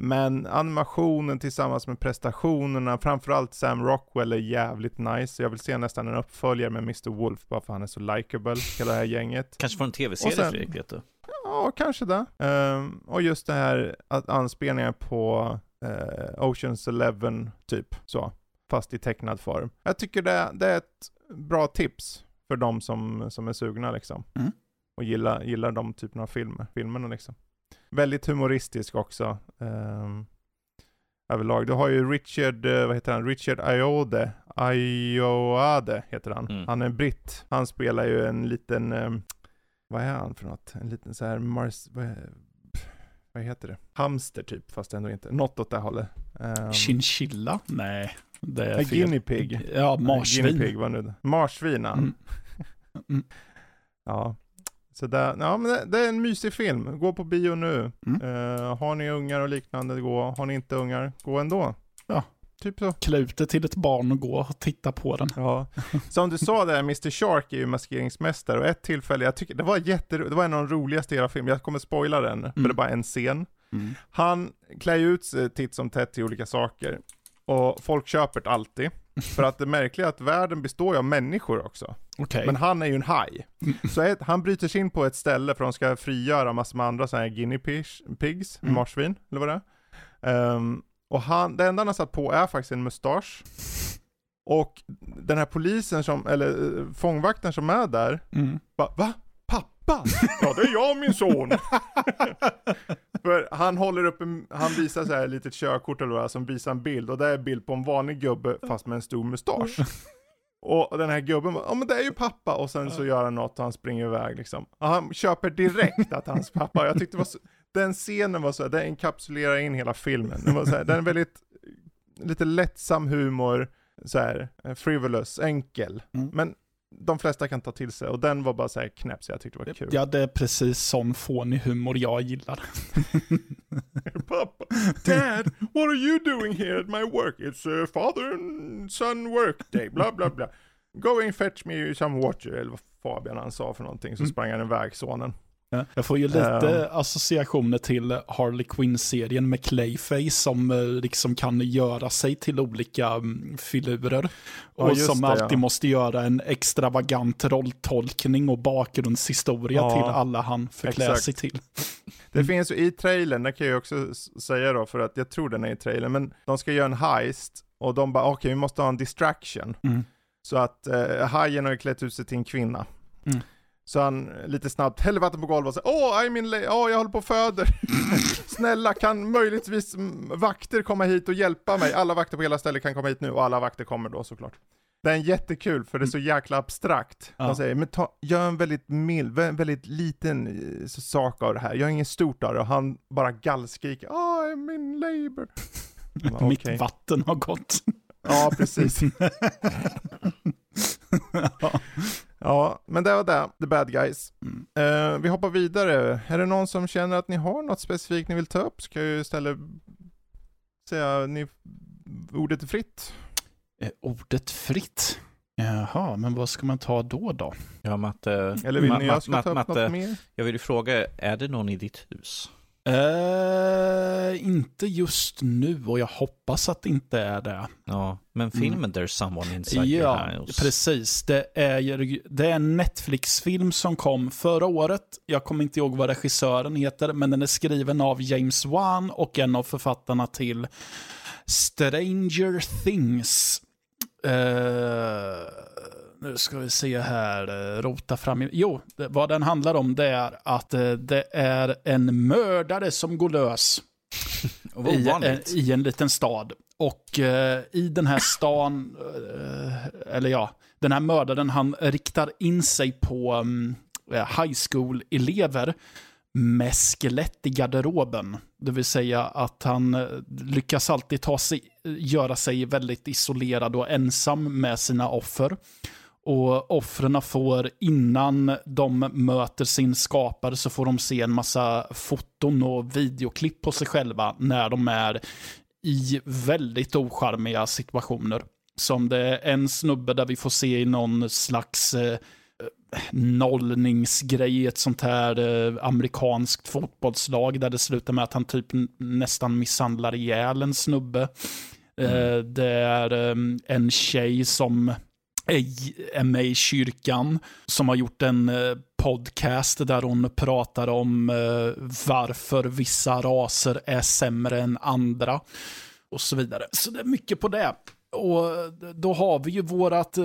Men animationen tillsammans med prestationerna, framförallt Sam Rockwell är jävligt nice. Jag vill se nästan en uppföljare med Mr. Wolf bara för han är så likable, hela det här gänget. Kanske får en tv-serie sen- Fredrik, vet du? Ja, kanske det. Ehm, och just det här att anspelningar på eh, Oceans Eleven typ, så. Fast i tecknad form. Jag tycker det, det är ett bra tips för de som, som är sugna liksom. Mm. Och gillar, gillar de typerna av filmer, filmerna liksom. Väldigt humoristisk också. Um, överlag. Du har ju Richard, eh, vad heter han? Richard Ayoade. Ayoade heter han. Mm. Han är britt. Han spelar ju en liten, ehm, vad är han för något? En liten så här Mars, vad, är- vad heter det? Hamster typ, fast ändå inte. Något åt det hållet. Um, Chinchilla? Nej, det är fel. guinea pig. Ja, marsvin. Guinea pig var nu. Marsvin. Mm. Mm. Ja. Så där, ja men det, det är en mysig film. Gå på bio nu. Mm. Eh, har ni ungar och liknande, gå. Har ni inte ungar, gå ändå. Ja. Typ så. Klä ut det till ett barn och gå och titta på den. Ja. Som du sa där, Mr Shark är ju maskeringsmästare och ett tillfälle, jag tycker det var jätte, det var en av de roligaste i hela filmen, jag kommer spoila den, för det är bara en scen. Mm. Han klär ju ut sig titt som tätt till olika saker. Och folk köper det alltid. För att det märkliga är att världen består ju av människor också. Okej. Men han är ju en haj. Så ett, han bryter sig in på ett ställe för de ska frigöra massor med andra sådana här guinea pigs, pigs Mm. marsvin, eller vad det är. Ehm, och han, det enda han har satt på är faktiskt en mustasch. Och den här polisen som, eller eh, fångvakten som är där, Mm. bara, va? Pappa? Ja det är jag min son. För han håller upp en, han visar så här ett litet körkort eller vad som visar en bild och det är en bild på en vanlig gubbe fast med en stor mustasch. Och den här gubben ja men det är ju pappa och sen så gör han något och han springer iväg liksom. Och han köper direkt att hans pappa, jag tyckte det var så, den scenen var så, den enkapsulerar in hela filmen. Den var så här, den är väldigt, lite lättsam humor, så här, frivolous, enkel. Mm. Men de flesta kan ta till sig och den var bara så här knäpp så jag tyckte det var kul. Ja, det är precis sån fånig humor jag gillar. Pappa, Dad, what are you doing here at my work? It's uh, father and son work day, bla bla bla. Go and fetch me some water, eller vad Fabian han sa för någonting, så Mm. sprang han iväg sonen. Ja, Jag får ju lite Ehm. associationer till Harley Quinn-serien med Clayface som eh, liksom kan göra sig till olika mm, filurer. Och som det, alltid ja. måste göra en extravagant rolltolkning och bakgrundshistoria Ja, till alla han förklär sig till. Det finns ju i trailern, det kan jag också säga då, för att jag tror den är i trailern, men de ska göra en heist och de bara, okej vi måste ha en distraction. Mm. Så att eh, hajen har ju klätt ut sig till en kvinna. Mm. Så han lite snabbt häller vatten på golvet och säger Åh, I'm in åh jag håller på och föder. Snälla, kan möjligtvis vakter komma hit och hjälpa mig? Alla vakter på hela stället kan komma hit nu och alla vakter kommer då såklart. Det är jättekul för det är så jäkla abstrakt. Ja. De säger, men ta, gör en väldigt mild, vä- väldigt liten eh, sak av det här. Gör inget stort av det. Och han bara gallskriker, Åh, I'm in labor. Bara, Mitt vatten har gått. Ja, precis. Ja, men det var det, the bad guys. Mm. Eh, vi hoppar vidare. Är det någon som känner att ni har något specifikt ni vill ta upp? Ska jag ju istället säga ni, ordet är fritt. Eh, Ordet fritt. Jaha, men vad ska man ta då då? Ja, Matte. Eller vill ni Ma- jag ska Ma- ta upp Matte, något mer? Jag vill ju fråga, är det någon i ditt hus? Eh, inte just nu och jag hoppas att det inte är det. Ja, men filmen There's someone inside Mm. Ja, your house. precis. Det är, det är en Netflix-film som kom förra året. Jag kommer inte ihåg vad regissören heter, men den är skriven av James Wan och en av författarna till Stranger Things. Eh, nu ska vi se här, eh, rota fram. i- Jo, det, vad den handlar om det är att eh, det är en mördare som går lös i, eh, i en liten stad. Och eh, i den här stan, eh, eller ja, den här mördaren han riktar in sig på um, high school-elever med skelett i garderoben. Det vill säga att han lyckas alltid ta sig, göra sig väldigt isolerad och ensam med sina offer. Och offren får, innan de möter sin skapare, så får de se en massa foton och videoklipp på sig själva när de är i väldigt ocharmiga situationer. Som det är en snubbe där vi får se i någon slags eh, nollningsgrej ett sånt här eh, amerikanskt fotbollslag där det slutar med att han typ nästan misshandlar ihjäl en snubbe. Mm. det är ehm, en tjej som är med i kyrkan som har gjort en eh, podcast där hon pratar om eh, varför vissa raser är sämre än andra och så vidare. Så det är mycket på det. Och eh, då har vi ju vårat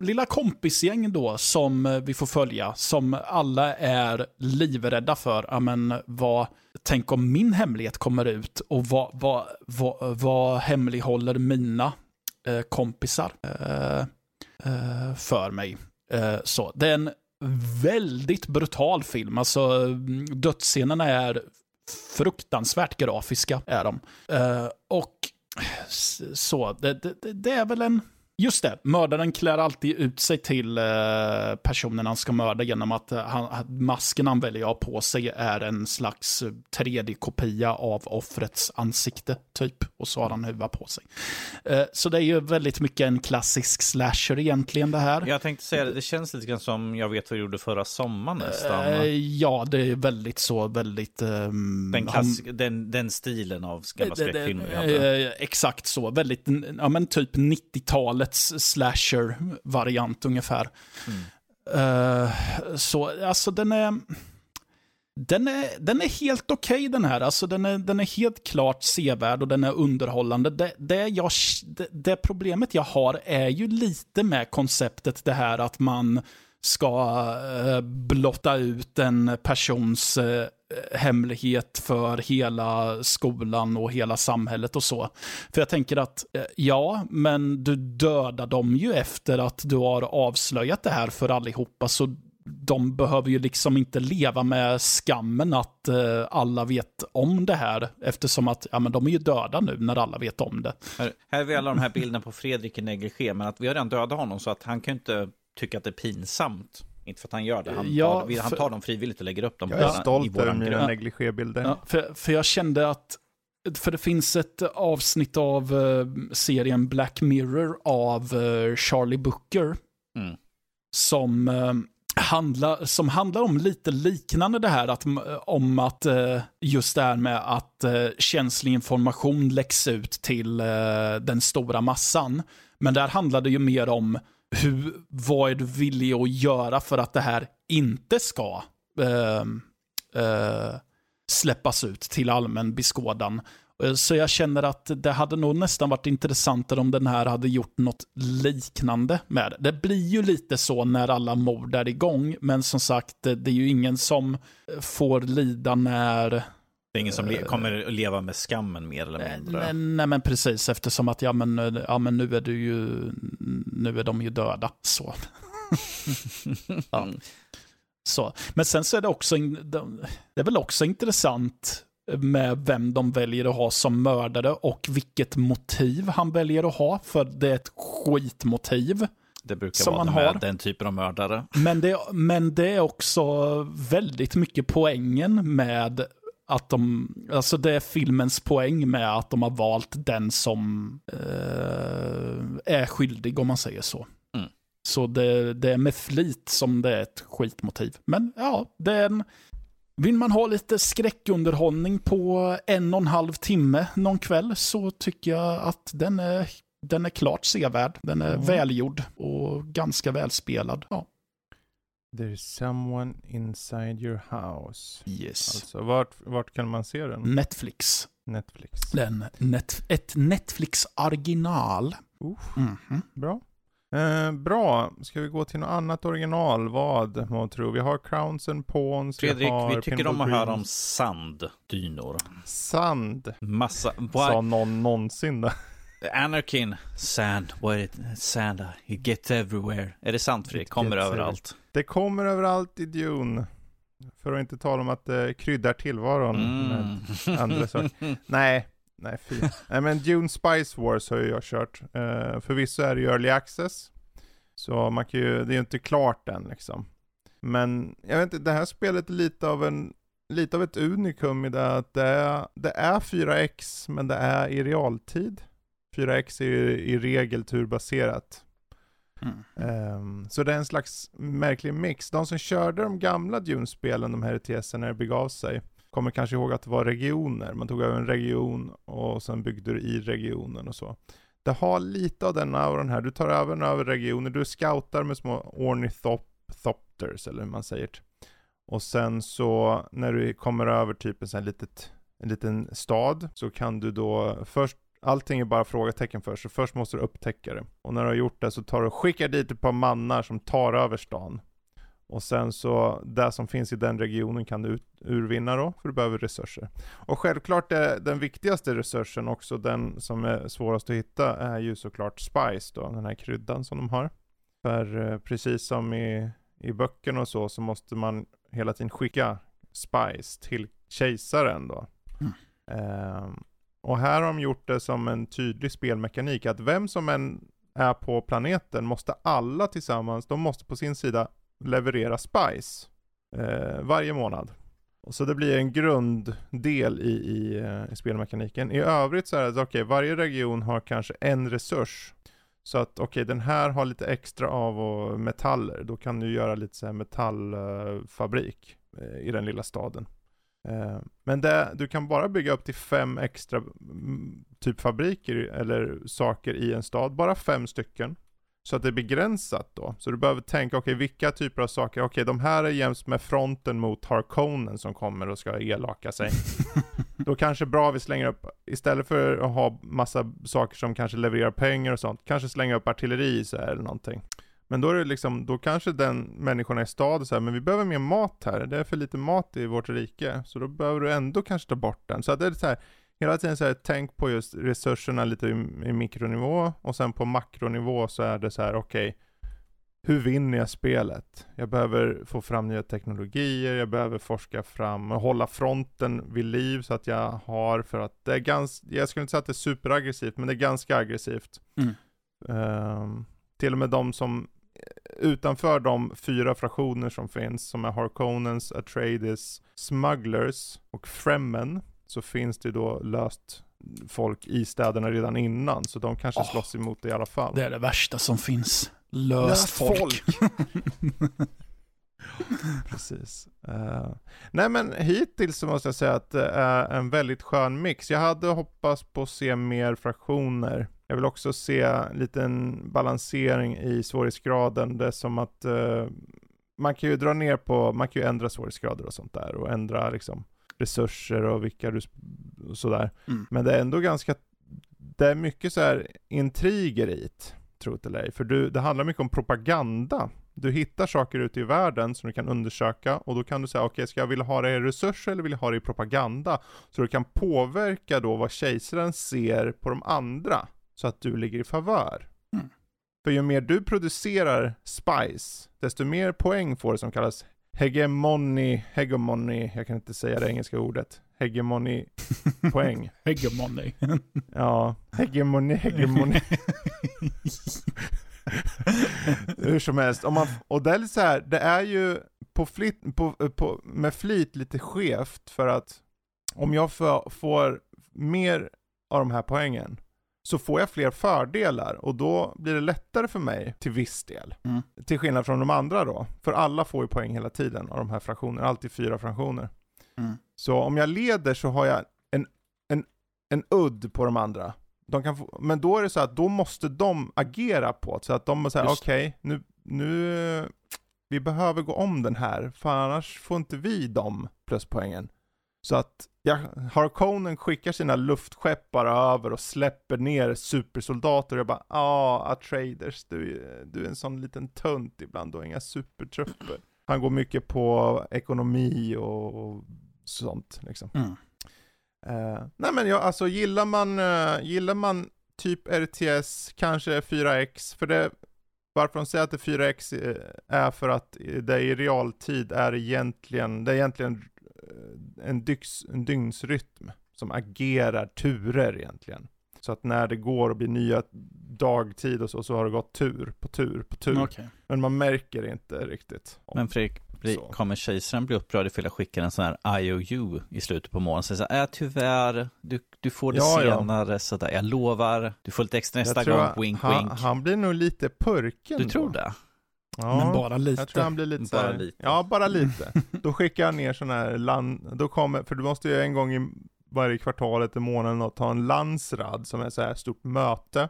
lilla kompisgäng då som vi får följa, som alla är livrädda för, ja men vad, tänk om min hemlighet kommer ut och vad, vad, vad, vad hemlighåller mina eh, kompisar eh, Eh, för mig. Eh, så det är en väldigt brutal film, alltså dödsscenerna är fruktansvärt grafiska, är de. Eh, och så, det, det, det, är väl en... Just det, mördaren klär alltid ut sig till eh, personen han ska mörda genom att eh, han, masken han väljer att ha på sig är en slags 3D-kopia av offrets ansikte, typ. Och så har han huva på sig. Eh, så det är ju väldigt mycket en klassisk slasher egentligen det här. Jag tänkte säga det, det känns lite grann som jag vet vad du gjorde förra sommaren nästan. Eh, ja, det är väldigt så, väldigt... Um, den, klass, han, den, den, stilen av gamla skräckfilmer vi hade. Eh, exakt så, väldigt, ja men typ 90-talets slasher-variant ungefär. Mm. Uh, så, alltså den är... Den är, den är helt okej okay, den här. Alltså den är, den är helt klart sevärd och den är underhållande. Det, det, jag, det, det, problemet jag har är ju lite med konceptet det här att man ska eh, blotta ut en persons eh, hemlighet för hela skolan och hela samhället och så. För jag tänker att, eh, ja, men du dödar dem ju efter att du har avslöjat det här för allihopa, så de behöver ju liksom inte leva med skammen att eh, alla vet om det här, eftersom att ja, men de är ju döda nu när alla vet om det. Här, här är vi alla de här bilderna på Fredrik i negligé, men att vi har redan dödat honom så att han kan inte tycka att det är pinsamt. Inte för att han gör det, han, ja, tar, han tar dem frivilligt och lägger upp dem jag är stolt över mina negligébilder. Ja, för, för jag kände att för det finns ett avsnitt av uh, serien Black Mirror av uh, Charlie Booker. Mm. Som uh, handla, som handlar om lite liknande det här, att, om att just det här med att känslig information läcks ut till den stora massan. Men där handlar det ju mer om hur, vad är du villig att göra för att det här inte ska eh, eh, släppas ut till allmän beskådan. Eh, så jag känner att det hade nog nästan varit intressantare om den här hade gjort något liknande med det. Det blir ju lite så när alla mord är igång, men som sagt, det är ju ingen som får lida när det är ingen som le kommer att leva med skammen mer eller mindre. Nej, nej, men precis eftersom att ja men, ja, men nu är du ju, nu är de ju döda. Så. ja. så. Men sen så är det också, det är väl också intressant med vem de väljer att ha som mördare och vilket motiv han väljer att ha, för det är ett skitmotiv. Det brukar vara man med den typen av mördare. Men det, men det är också väldigt mycket poängen med att de, alltså det är filmens poäng med att de har valt den som eh, är skyldig om man säger så. Mm. Så det, det, är med flit som det är ett skitmotiv. Men ja, det är en, vill man ha lite skräckunderhållning på en och en halv timme någon kväll så tycker jag att den är, den är klart sevärd. Den är mm. välgjord och ganska välspelad. Ja. There's someone inside your house. Yes. Alltså, vart, vart kan man se den? Netflix. Netflix. Den, net, ett Netflix-original. Uh, mm -hmm. Bra. Eh, bra, ska vi gå till något annat original? Vad man tror? Vi har Crowns and Pawns. Fredrik, vi, vi tycker om att höra om sanddynor. Sand? Massa. Sa någon någonsin det? Anarkin, sand, what it, sand, it gets everywhere. Är det sant Fredrik? Kommer överallt. Det kommer överallt i Dune. För att inte tala om att det kryddar tillvaron mm. med andra saker. Nej, Nej, fy. Nej men Dune Spice Wars har ju jag kört. Uh, förvisso är det ju early access. Så man kan ju, det är ju inte klart än liksom. Men jag vet inte, det här spelet är lite av en, lite av ett unikum i det att det är, det är 4X men det är i realtid. 4X är ju i regel turbaserat. Um, så det är en slags märklig mix. De som körde de gamla Dune-spelen, de här ETS när det begav sig, kommer kanske ihåg att det var regioner. Man tog över en region och sen byggde du i regionen och så. Det har lite av den auran här. Du tar över över regioner, du scoutar med små ornithopters, eller hur man säger. Och sen så när du kommer över typ en sån här litet, en liten stad så kan du då först Allting är bara frågetecken först, så först måste du upptäcka det. Och när du har gjort det så tar du och skickar dit ett par mannar som tar över stan. Och sen så, det som finns i den regionen kan du ut, urvinna då, för du behöver resurser. Och självklart är den viktigaste resursen också, den som är svårast att hitta, är ju såklart spice då, den här kryddan som de har. För eh, precis som i, i böckerna och så, så måste man hela tiden skicka spice till kejsaren då. Mm. Um, och här har de gjort det som en tydlig spelmekanik, att vem som än är på planeten måste alla tillsammans, de måste på sin sida leverera spice eh, varje månad. Så det blir en grunddel i, i, eh, i spelmekaniken. I övrigt så är det att okay, varje region har kanske en resurs. Så att okej, okay, den här har lite extra av och metaller. Då kan du göra lite så här metallfabrik eh, i den lilla staden. Eh, men det, du kan bara bygga upp till fem extra mm, typ fabriker eller saker i en stad. Bara fem stycken. Så att det är begränsat då. Så du behöver tänka, okej okay, vilka typer av saker, okej okay, de här är jämst med fronten mot Harkonnen som kommer och ska elaka sig. då kanske bra vi slänger upp, istället för att ha massa saker som kanske levererar pengar och sånt, kanske slänga upp artilleri så här, eller någonting. Men då är det liksom, då kanske den människorna i staden säger, men vi behöver mer mat här, det är för lite mat i vårt rike, så då behöver du ändå kanske ta bort den. Så att det är så här, hela tiden så här, tänk på just resurserna lite i, i mikronivå, och sen på makronivå så är det så här, okej, okay, hur vinner jag spelet? Jag behöver få fram nya teknologier, jag behöver forska fram och hålla fronten vid liv så att jag har, för att det är ganska, jag skulle inte säga att det är superaggressivt, men det är ganska aggressivt. Mm. Um, till och med de som utanför de fyra fraktioner som finns, som är Harkonnens, Atreides, Smugglers och Fremen, så finns det då löst folk i städerna redan innan, så de kanske oh, slåss emot det i alla fall. Det är det värsta som finns. Löst, löst folk. folk. Precis. Uh, nej men hittills så måste jag säga att det är en väldigt skön mix. Jag hade hoppats på att se mer fraktioner. Jag vill också se liten balansering i svårighetsgraden. Det är som att uh, man kan ju dra ner på, man kan ju ändra svårighetsgrader och sånt där och ändra liksom resurser och vilka du, och sådär. Mm. Men det är ändå ganska, det är mycket så här intriger i det, tro det eller ej. För du, det handlar mycket om propaganda du hittar saker ute i världen som du kan undersöka och då kan du säga okej, okay, ska jag vilja ha det i resurser eller vill jag ha det i propaganda? Så du kan påverka då vad kejsaren ser på de andra så att du ligger i favör. Mm. För ju mer du producerar spice, desto mer poäng får det som kallas hegemony, hegemony, jag kan inte säga det engelska ordet, hegemony poäng. hegemony. ja, hegemony, hegemony. Hur som helst, om man, och det är så här, det är ju på flit, på, på, med flit lite skevt för att om jag får, får mer av de här poängen så får jag fler fördelar och då blir det lättare för mig till viss del. Mm. Till skillnad från de andra då. För alla får ju poäng hela tiden av de här fraktionerna, alltid fyra fraktioner. Mm. Så om jag leder så har jag en, en, en udd på de andra de kan få, men då är det så att då måste de agera på det, så att de säger okej, okay, nu, nu, vi behöver gå om den här, för annars får inte vi de pluspoängen. Så att ja, Harkonnen skickar sina luftskepp bara över och släpper ner supersoldater och jag bara ah, traders, du, du är en sån liten tunt ibland och inga supertrupper. Han går mycket på ekonomi och sånt liksom. Mm. Uh, nej men ja, alltså gillar man, uh, gillar man typ RTS, kanske 4X, för det, varför de säger att det är 4X uh, är för att det i realtid är egentligen, det är egentligen en, dyx, en dygnsrytm som agerar turer egentligen. Så att när det går och blir nya dagtid och så, så har det gått tur på tur på tur. Okay. Men man märker inte riktigt. Men Fredrik, Blir, kommer kejsaren bli upprörd ifall jag skickar en sån här IOU i slutet på månaden? Så äh, tyvärr, du, du får det ja, senare, ja. sådär. Jag lovar, du får lite extra nästa gång, wink han, wink. Han blir nog lite purken Du tror det? Ja, men bara lite. Jag tror han blir lite, bara lite. Ja, bara lite. då skickar han ner sån här land, då kommer, för du måste ju en gång i varje kvartalet, i månaden, ta en landsrad som är så här stort möte.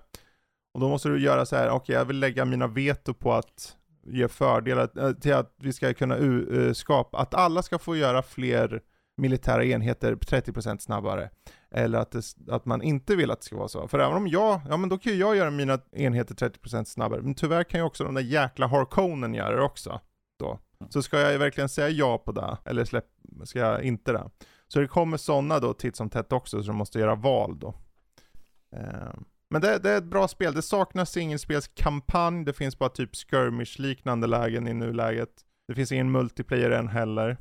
Och då måste du göra så här, okej okay, jag vill lägga mina veto på att ge fördelar eh, till att vi ska kunna uh, skapa, att alla ska få göra fler militära enheter 30% snabbare. Eller att, det, att man inte vill att det ska vara så. För även om jag, ja men då kan ju jag göra mina enheter 30% snabbare. Men tyvärr kan ju också de där jäkla Harkonen göra det också. Då. Så ska jag verkligen säga ja på det, eller släpp, ska jag inte det? Så det kommer sådana då titt som tätt också, så de måste göra val då. Um. Men det, det, är ett bra spel. Det saknas singelspelskampanj, det finns bara typ skirmish-liknande lägen i nuläget. Det finns ingen multiplayer än heller.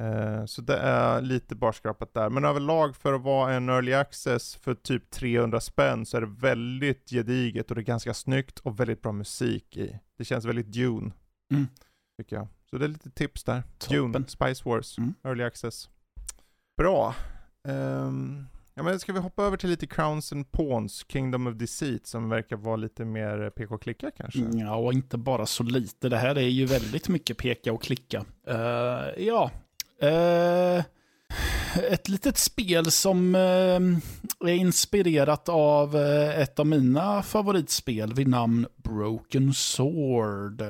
Uh, så det är lite barskrapat där. Men överlag för att vara en early access för typ 300 spänn så är det väldigt gediget och det är ganska snyggt och väldigt bra musik i. Det känns väldigt Dune. Mm. Tycker jag. Så det är lite tips där. Toppen. Dune, Spice Wars, mm. early access. Bra. Um, Ja men ska vi hoppa över till lite Crowns and Pawns, Kingdom of Deceit, som verkar vara lite mer peka och kanske? Ja, och inte bara så lite. Det här är ju väldigt mycket peka och klicka. Uh, ja. Eh, ett litet spel som eh, är inspirerat av eh, ett av mina favoritspel vid namn Broken Sword.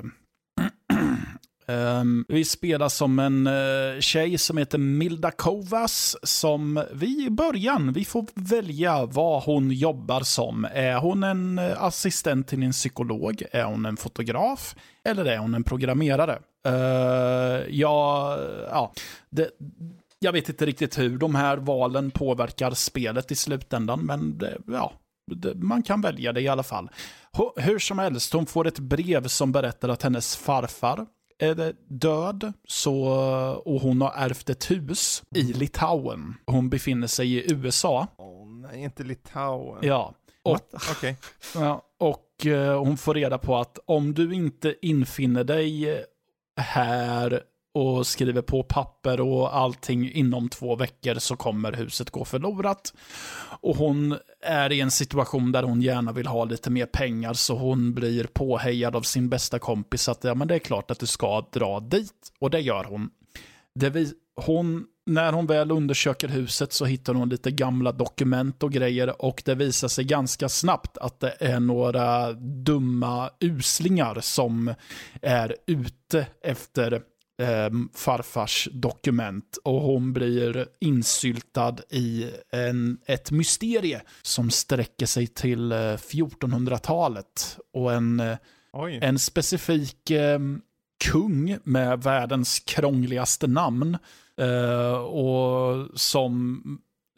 Um, vi spelar som en uh, tjej som heter Milda Kovas som vi i början, vi får välja vad hon jobbar som. Är hon en assistent till en psykolog? Är hon en fotograf? Eller är hon en programmerare? Uh, ja, ja det, jag vet inte riktigt hur de här valen påverkar spelet i slutändan, men det, ja, det, man kan välja det i alla fall. Hur som helst, hon får ett brev som berättar att hennes farfar är död så, och hon har ärvt ett hus i Litauen. Hon befinner sig i USA. Åh oh, nej, inte Litauen. Ja. Och, okay. ja, och uh, hon får reda på att om du inte infinner dig här och skriver på papper och allting inom två veckor så kommer huset gå förlorat. Och hon är i en situation där hon gärna vill ha lite mer pengar så hon blir påhejad av sin bästa kompis att ja, men det är klart att du ska dra dit. Och det gör hon. Det vi, hon när hon väl undersöker huset så hittar hon lite gamla dokument och grejer och det visar sig ganska snabbt att det är några dumma uslingar som är ute efter eh, farfars dokument och hon blir insyltad i en, ett mysterie som sträcker sig till eh, 1400-talet och en, en specifik eh, kung med världens krångligaste namn Uh, och som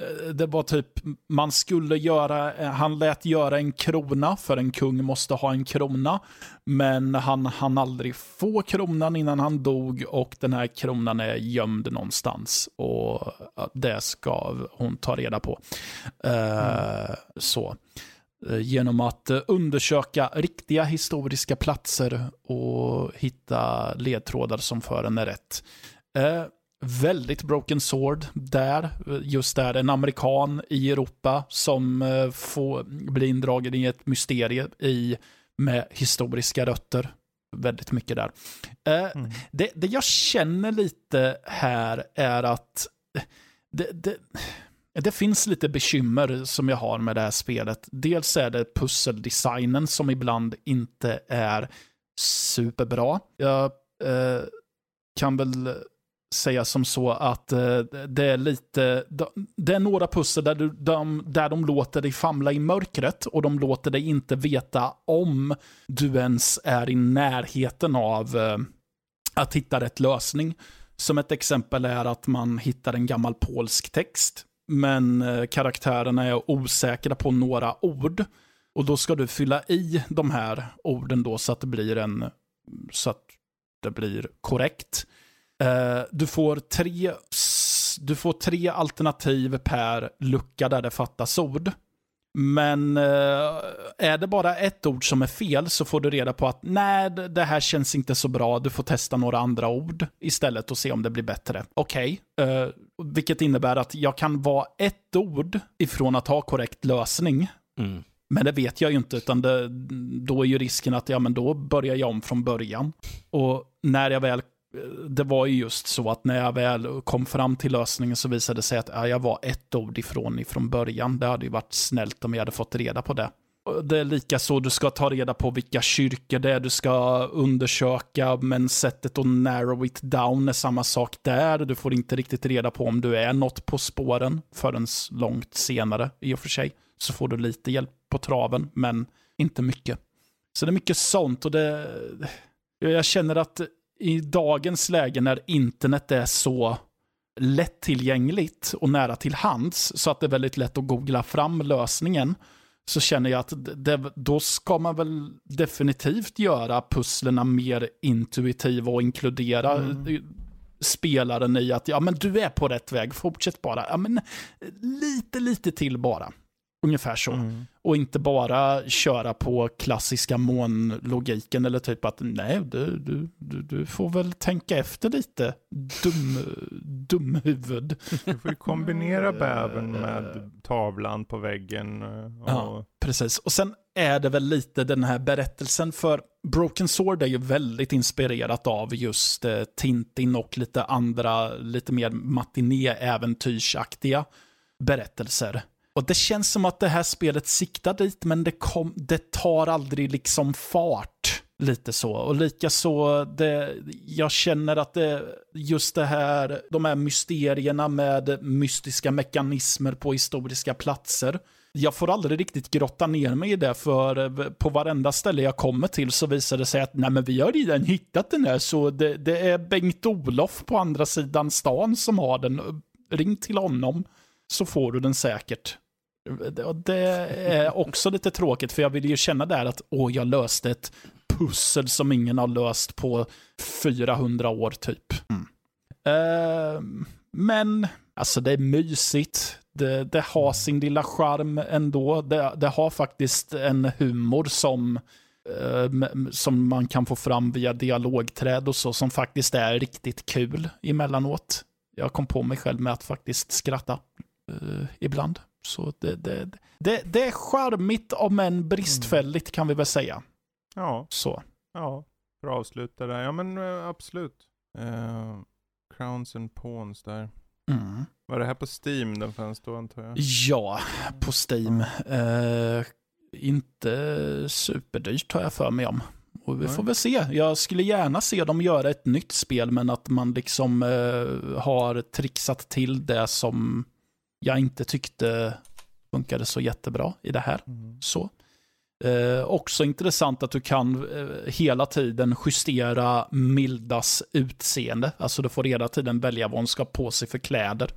eh, det var typ, man skulle göra, eh, han lät göra en krona, för en kung måste ha en krona. Men han hann aldrig få kronan innan han dog och den här kronan är gömd någonstans. Och det ska hon ta reda på. Mm. så. Genom att undersöka riktiga historiska platser och hitta ledtrådar som för henne rätt väldigt broken sword där. Just där, en amerikan i Europa som eh, får bli indragen i ett mysterie i, med historiska rötter. Väldigt mycket där. Eh, mm. det, det jag känner lite här är att det, det, det finns lite bekymmer som jag har med det här spelet. Dels är det pusseldesignen som ibland inte är superbra. Jag eh, kan väl säga som så att eh, det är lite, det är några pussel där, du, de, där de låter dig famla i mörkret och de låter dig inte veta om du ens är i närheten av eh, att hitta rätt lösning. Som ett exempel är att man hittar en gammal polsk text, men eh, karaktärerna är osäkra på några ord. Och då ska du fylla i de här orden då så att det blir en, så att det blir korrekt. Uh, du, får tre, du får tre alternativ per lucka där det fattas ord. Men eh, är det bara ett ord som är fel så får du reda på att nej, det här känns inte så bra. Du får testa några andra ord istället och se om det blir bättre. Okej, okay. uh, vilket innebär att jag kan vara ett ord ifrån att ha korrekt lösning. Mm. Men det vet jag ju inte, utan det, då är ju risken att ja, men då börjar jag om från början. Och när jag väl det var ju just så att när jag väl kom fram till lösningen så visade det sig att ja, jag var ett ord ifrån ifrån början. Det hade ju varit snällt om jag hade fått reda på det. Det är lika så, du ska ta reda på vilka kyrkor det är du ska undersöka, men sättet att narrow it down är samma sak där. Du får inte riktigt reda på om du är något på spåren förrän långt senare, i och för sig. Så får du lite hjälp på traven, men inte mycket. Så det är mycket sånt och det... Jag känner att i dagens läge när internet är så lättillgängligt och nära till hands så att det är väldigt lätt att googla fram lösningen så känner jag att det, då ska man väl definitivt göra pusslerna mer intuitiva och inkludera mm. spelaren i att ja men du är på rätt väg, fortsätt bara. Ja men lite, lite till bara. Ungefär så. Mm. Och inte bara köra på klassiska månlogiken eller typ att nej, du, du, du, du får väl tänka efter lite, dum, dumhuvud. Du får ju kombinera bäven med tavlan på väggen. Och... Ja, precis. Och sen är det väl lite den här berättelsen, för Broken Sword är ju väldigt inspirerat av just eh, Tintin och lite andra, lite mer matiné-äventyrsaktiga berättelser. Och det känns som att det här spelet siktar dit, men det, kom, det tar aldrig liksom fart. Lite så. Och likaså, det, jag känner att det, just det här, de här mysterierna med mystiska mekanismer på historiska platser. Jag får aldrig riktigt grotta ner mig i det, för på varenda ställe jag kommer till så visar det sig att nej men vi har redan hittat den här, så det, det är Bengt-Olof på andra sidan stan som har den. Ring till honom så får du den säkert. Det är också lite tråkigt, för jag vill ju känna där att åh, jag löste ett pussel som ingen har löst på 400 år typ. Mm. Uh, men, alltså det är mysigt. Det, det har sin lilla charm ändå. Det, det har faktiskt en humor som, uh, som man kan få fram via dialogträd och så, som faktiskt är riktigt kul emellanåt. Jag kom på mig själv med att faktiskt skratta uh, ibland. Så det, det, det, det är charmigt om än bristfälligt kan vi väl säga. Ja. Så. Ja, för att avsluta där. Ja men eh, absolut. Uh, Crowns and Pawns där. Mm. Var det här på Steam den fanns då antar jag? Ja, på Steam. Uh, inte superdyrt har jag för mig om. Och vi får väl se. Jag skulle gärna se dem göra ett nytt spel, men att man liksom uh, har trixat till det som jag inte tyckte funkade så jättebra i det här. Mm. Så. Eh, också intressant att du kan eh, hela tiden justera Mildas utseende. Alltså du får hela tiden välja vad hon ska på sig för kläder.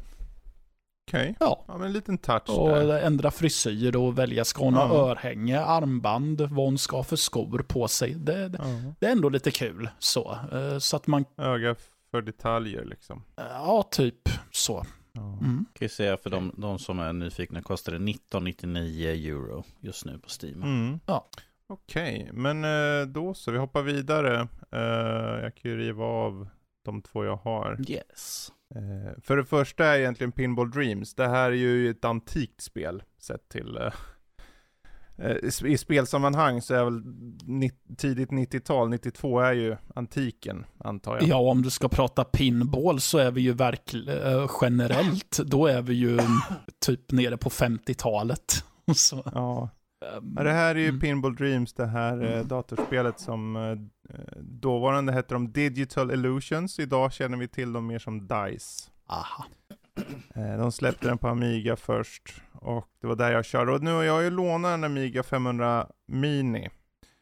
Okej, okay. ja. ja men en liten touch Och där. ändra frisyr och välja, ska hon ha örhänge, armband, vad hon ska ha för skor på sig. Det, det, det är ändå lite kul så. Eh, så att man... Öga för detaljer liksom. Ja, typ så. Mm. Kan jag säga för de, de, som är nyfikna kostar det 19,99 euro just nu på Steam. Mm. Ja. Okej, okay, men eh, då så, vi hoppar vidare. Uh, jag kan ju riva av de två jag har. Yes. Uh, för det första är egentligen Pinball Dreams. Det här är ju ett antikt spel sett till Eh, I spelsammanhang så är väl tidigt 90-tal, 92 är ju antiken, antar jag. Ja, om du ska prata pinball så är vi ju verkligen, äh, generellt, då är vi ju typ nere på 50-talet. Ja. Um, det här är ju mm. Pinball Dreams, det här mm. datorspelet som eh, dåvarande hette de Digital Illusions, idag känner vi till dem mer som DICE. Aha. Eh, de släppte den på Amiga först och det var där jag körde. Och nu har jag ju lånat en Amiga 500 Mini.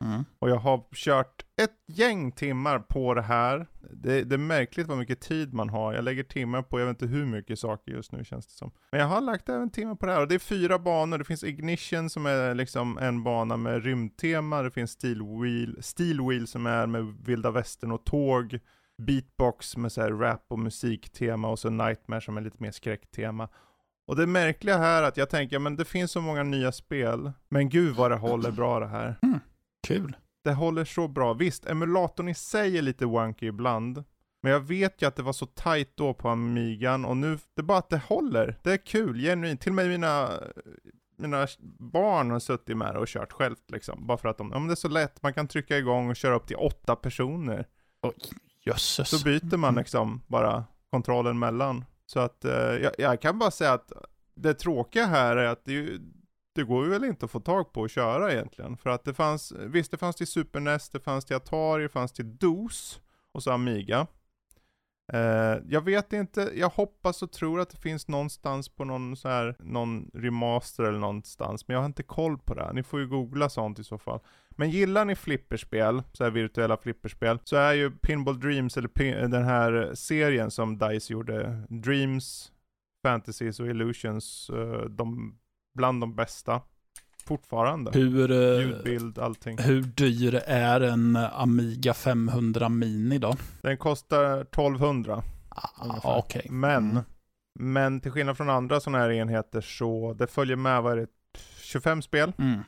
Mm. Och jag har kört ett gäng timmar på det här. Det, det, är märkligt vad mycket tid man har. Jag lägger timmar på, jag vet inte hur mycket saker just nu känns det som. Men jag har lagt även timmar på det här. Och det är fyra banor. Det finns Ignition som är liksom en bana med rymdtema. Det finns Steel Wheel, Steel Wheel som är med vilda västern och tåg beatbox med så här rap och musiktema och så Nightmare som är lite mer skräcktema. Och det märkliga här är att jag tänker, men det finns så många nya spel, men gud vad det håller bra det här. Kul. Det håller så bra. Visst, emulatorn i sig är lite wonky ibland. Men jag vet ju att det var så tight då på Amigan och nu, det är bara att det håller. Det är kul, genuint. Till och med mina, mina barn har suttit med det och kört självt liksom. Bara för att de, ja men det är så lätt, man kan trycka igång och köra upp till åtta personer. Oj, jösses. Så byter man Mm. liksom bara kontrollen mellan. Så att, eh, jag, jag kan bara säga att det tråkiga här är att det, ju- det går ju väl inte att få tag på att köra egentligen. För att det fanns, visst det fanns till Super NES, det fanns till Atari, det fanns till DOS och så Amiga. Uh, jag vet inte, jag hoppas och tror att det finns någonstans på någon så här, någon remaster eller någonstans, men jag har inte koll på det. Ni får ju googla sånt i så fall. Men gillar ni flipperspel, så här virtuella flipperspel, så är ju Pinball Dreams, eller pin, eh, den här serien som DICE gjorde, Dreams, Fantasies och Illusions, uh, de, bland de bästa. Fortfarande. Hur, eh, Ljudbild, allting. hur dyr är en Amiga 500 Mini då? Den kostar 1200. Ah. Okej. Men, Mm. men till skillnad från andra sådana här enheter så, det följer med, vad är det, 25 spel? Mm.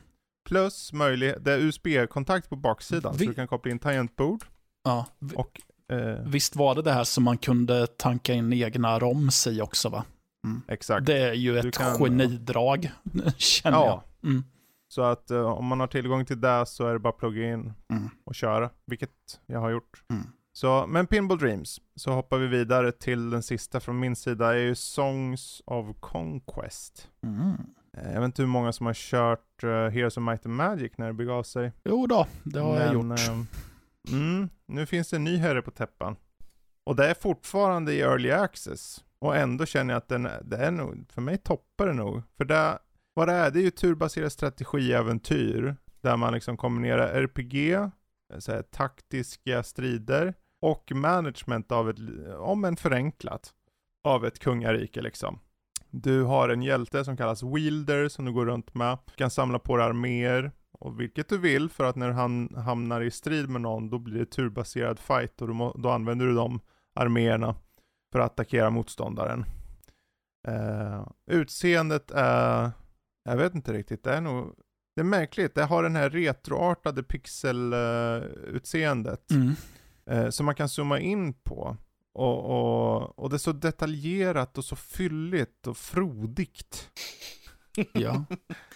Plus möjlighet, det är USB-kontakt på baksidan, Vi- så du kan koppla in tangentbord Ja. v- och eh, Visst var det det här som man kunde tanka in egna ROMs i också va? Exakt. Det är ju ett kan- genidrag, känner Ja. jag. Mm. Så att eh, om man har tillgång till det så är det bara att plugga in Mm. och köra, vilket jag har gjort. Mm. Så, men Pinball Dreams, så hoppar vi vidare till den sista från min sida, är ju Songs of Conquest. Mm. Eh, Jag vet inte hur många som har kört uh, Heroes of Might and Magic när det begav sig. Jo då, det har jag gjort. mm, nu finns det en ny herre på täppan. Och det är fortfarande i early access. Och ändå känner jag att den, är- det är nog, för mig toppar det nog. För det, vad det är, det är ju turbaserat strategiäventyr. Där man liksom kombinerar RPG, eh, så här, taktiska strider och management av ett, om en förenklat, av ett kungarike liksom. Du har en hjälte som kallas Wielder som du går runt med. Du kan samla på dig arméer och vilket du vill för att när han hamnar i strid med någon då blir det turbaserad fight och då, då använder du de arméerna för att attackera motståndaren. Eh, utseendet är, jag vet inte riktigt, det är nog, det är märkligt, det har den här retroartade pixelutseendet Mm. eh, som man kan zooma in på. Och, och, och det är så detaljerat och så fylligt och frodigt. Ja.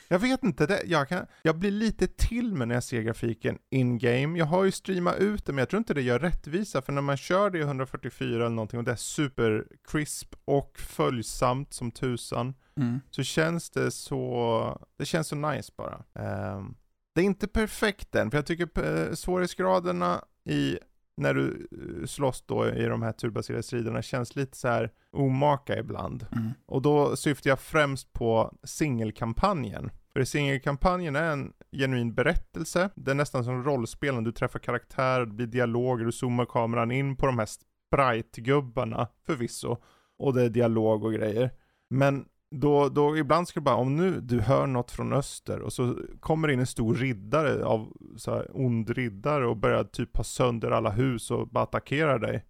Jag vet inte, det, jag, kan, jag blir lite till med när jag ser grafiken in-game. Jag har ju streamat ut det, men jag tror inte det gör rättvisa, för när man kör det i 144 eller någonting och det är super crisp och följsamt som tusan, Mm. så känns det så, det känns så nice bara. Ehm, det är inte perfekt än, för jag tycker svårighetsgraderna i när du eh, slåss då i de här turbaserade striderna känns lite så här omaka ibland. Mm. Och då syftar jag främst på singelkampanjen. För singelkampanjen är en genuin berättelse. Det är nästan som rollspel, du träffar karaktärer, det blir dialoger, du zoomar kameran in på de här sprite-gubbarna förvisso. Och det är dialog och grejer. Men då, då ibland du bara, om nu du hör något från öster och så kommer in en stor riddare av så här ond riddare och börjar typ ha sönder alla hus och bara attackerar dig.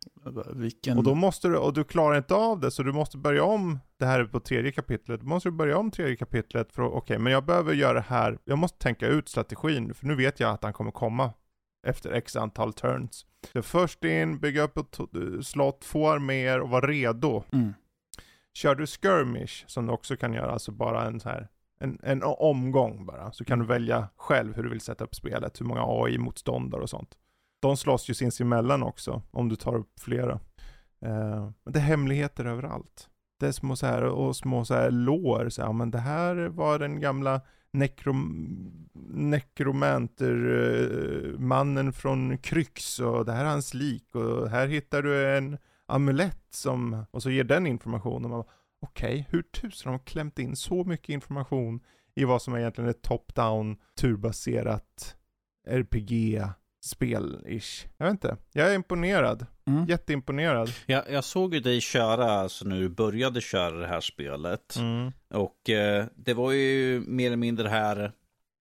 Vilken... Och då måste du, och du klarar inte av det så du måste börja om, det här är på tredje kapitlet, då måste du börja om tredje kapitlet för okej men jag behöver göra det här, jag måste tänka ut strategin, för nu vet jag att han kommer komma efter x antal turns. Så först in, bygga upp ett slott, få arméer och vara redo. Mm. Kör du skirmish, som du också kan göra, alltså bara en så här en, en omgång bara, så kan du välja själv hur du vill sätta upp spelet, hur många AI-motståndare och sånt. De slåss ju sinsemellan också, om du tar upp flera. Eh, men det är hemligheter överallt. Det är små så här, och små så här lår, så här, men det här var den gamla nekrom, nekromanter, eh, mannen från Kryx och det här är hans lik och här hittar du en amulett som, och så ger den information och man bara, okej, hur tusen har de klämt in så mycket information i vad som är egentligen ett top-down turbaserat RPG-spel-ish. Jag vet inte, jag är imponerad. Mm. Jätteimponerad. Jag, jag såg ju dig köra, alltså när du började köra det här spelet. Mm. Och eh, det var ju mer eller mindre det här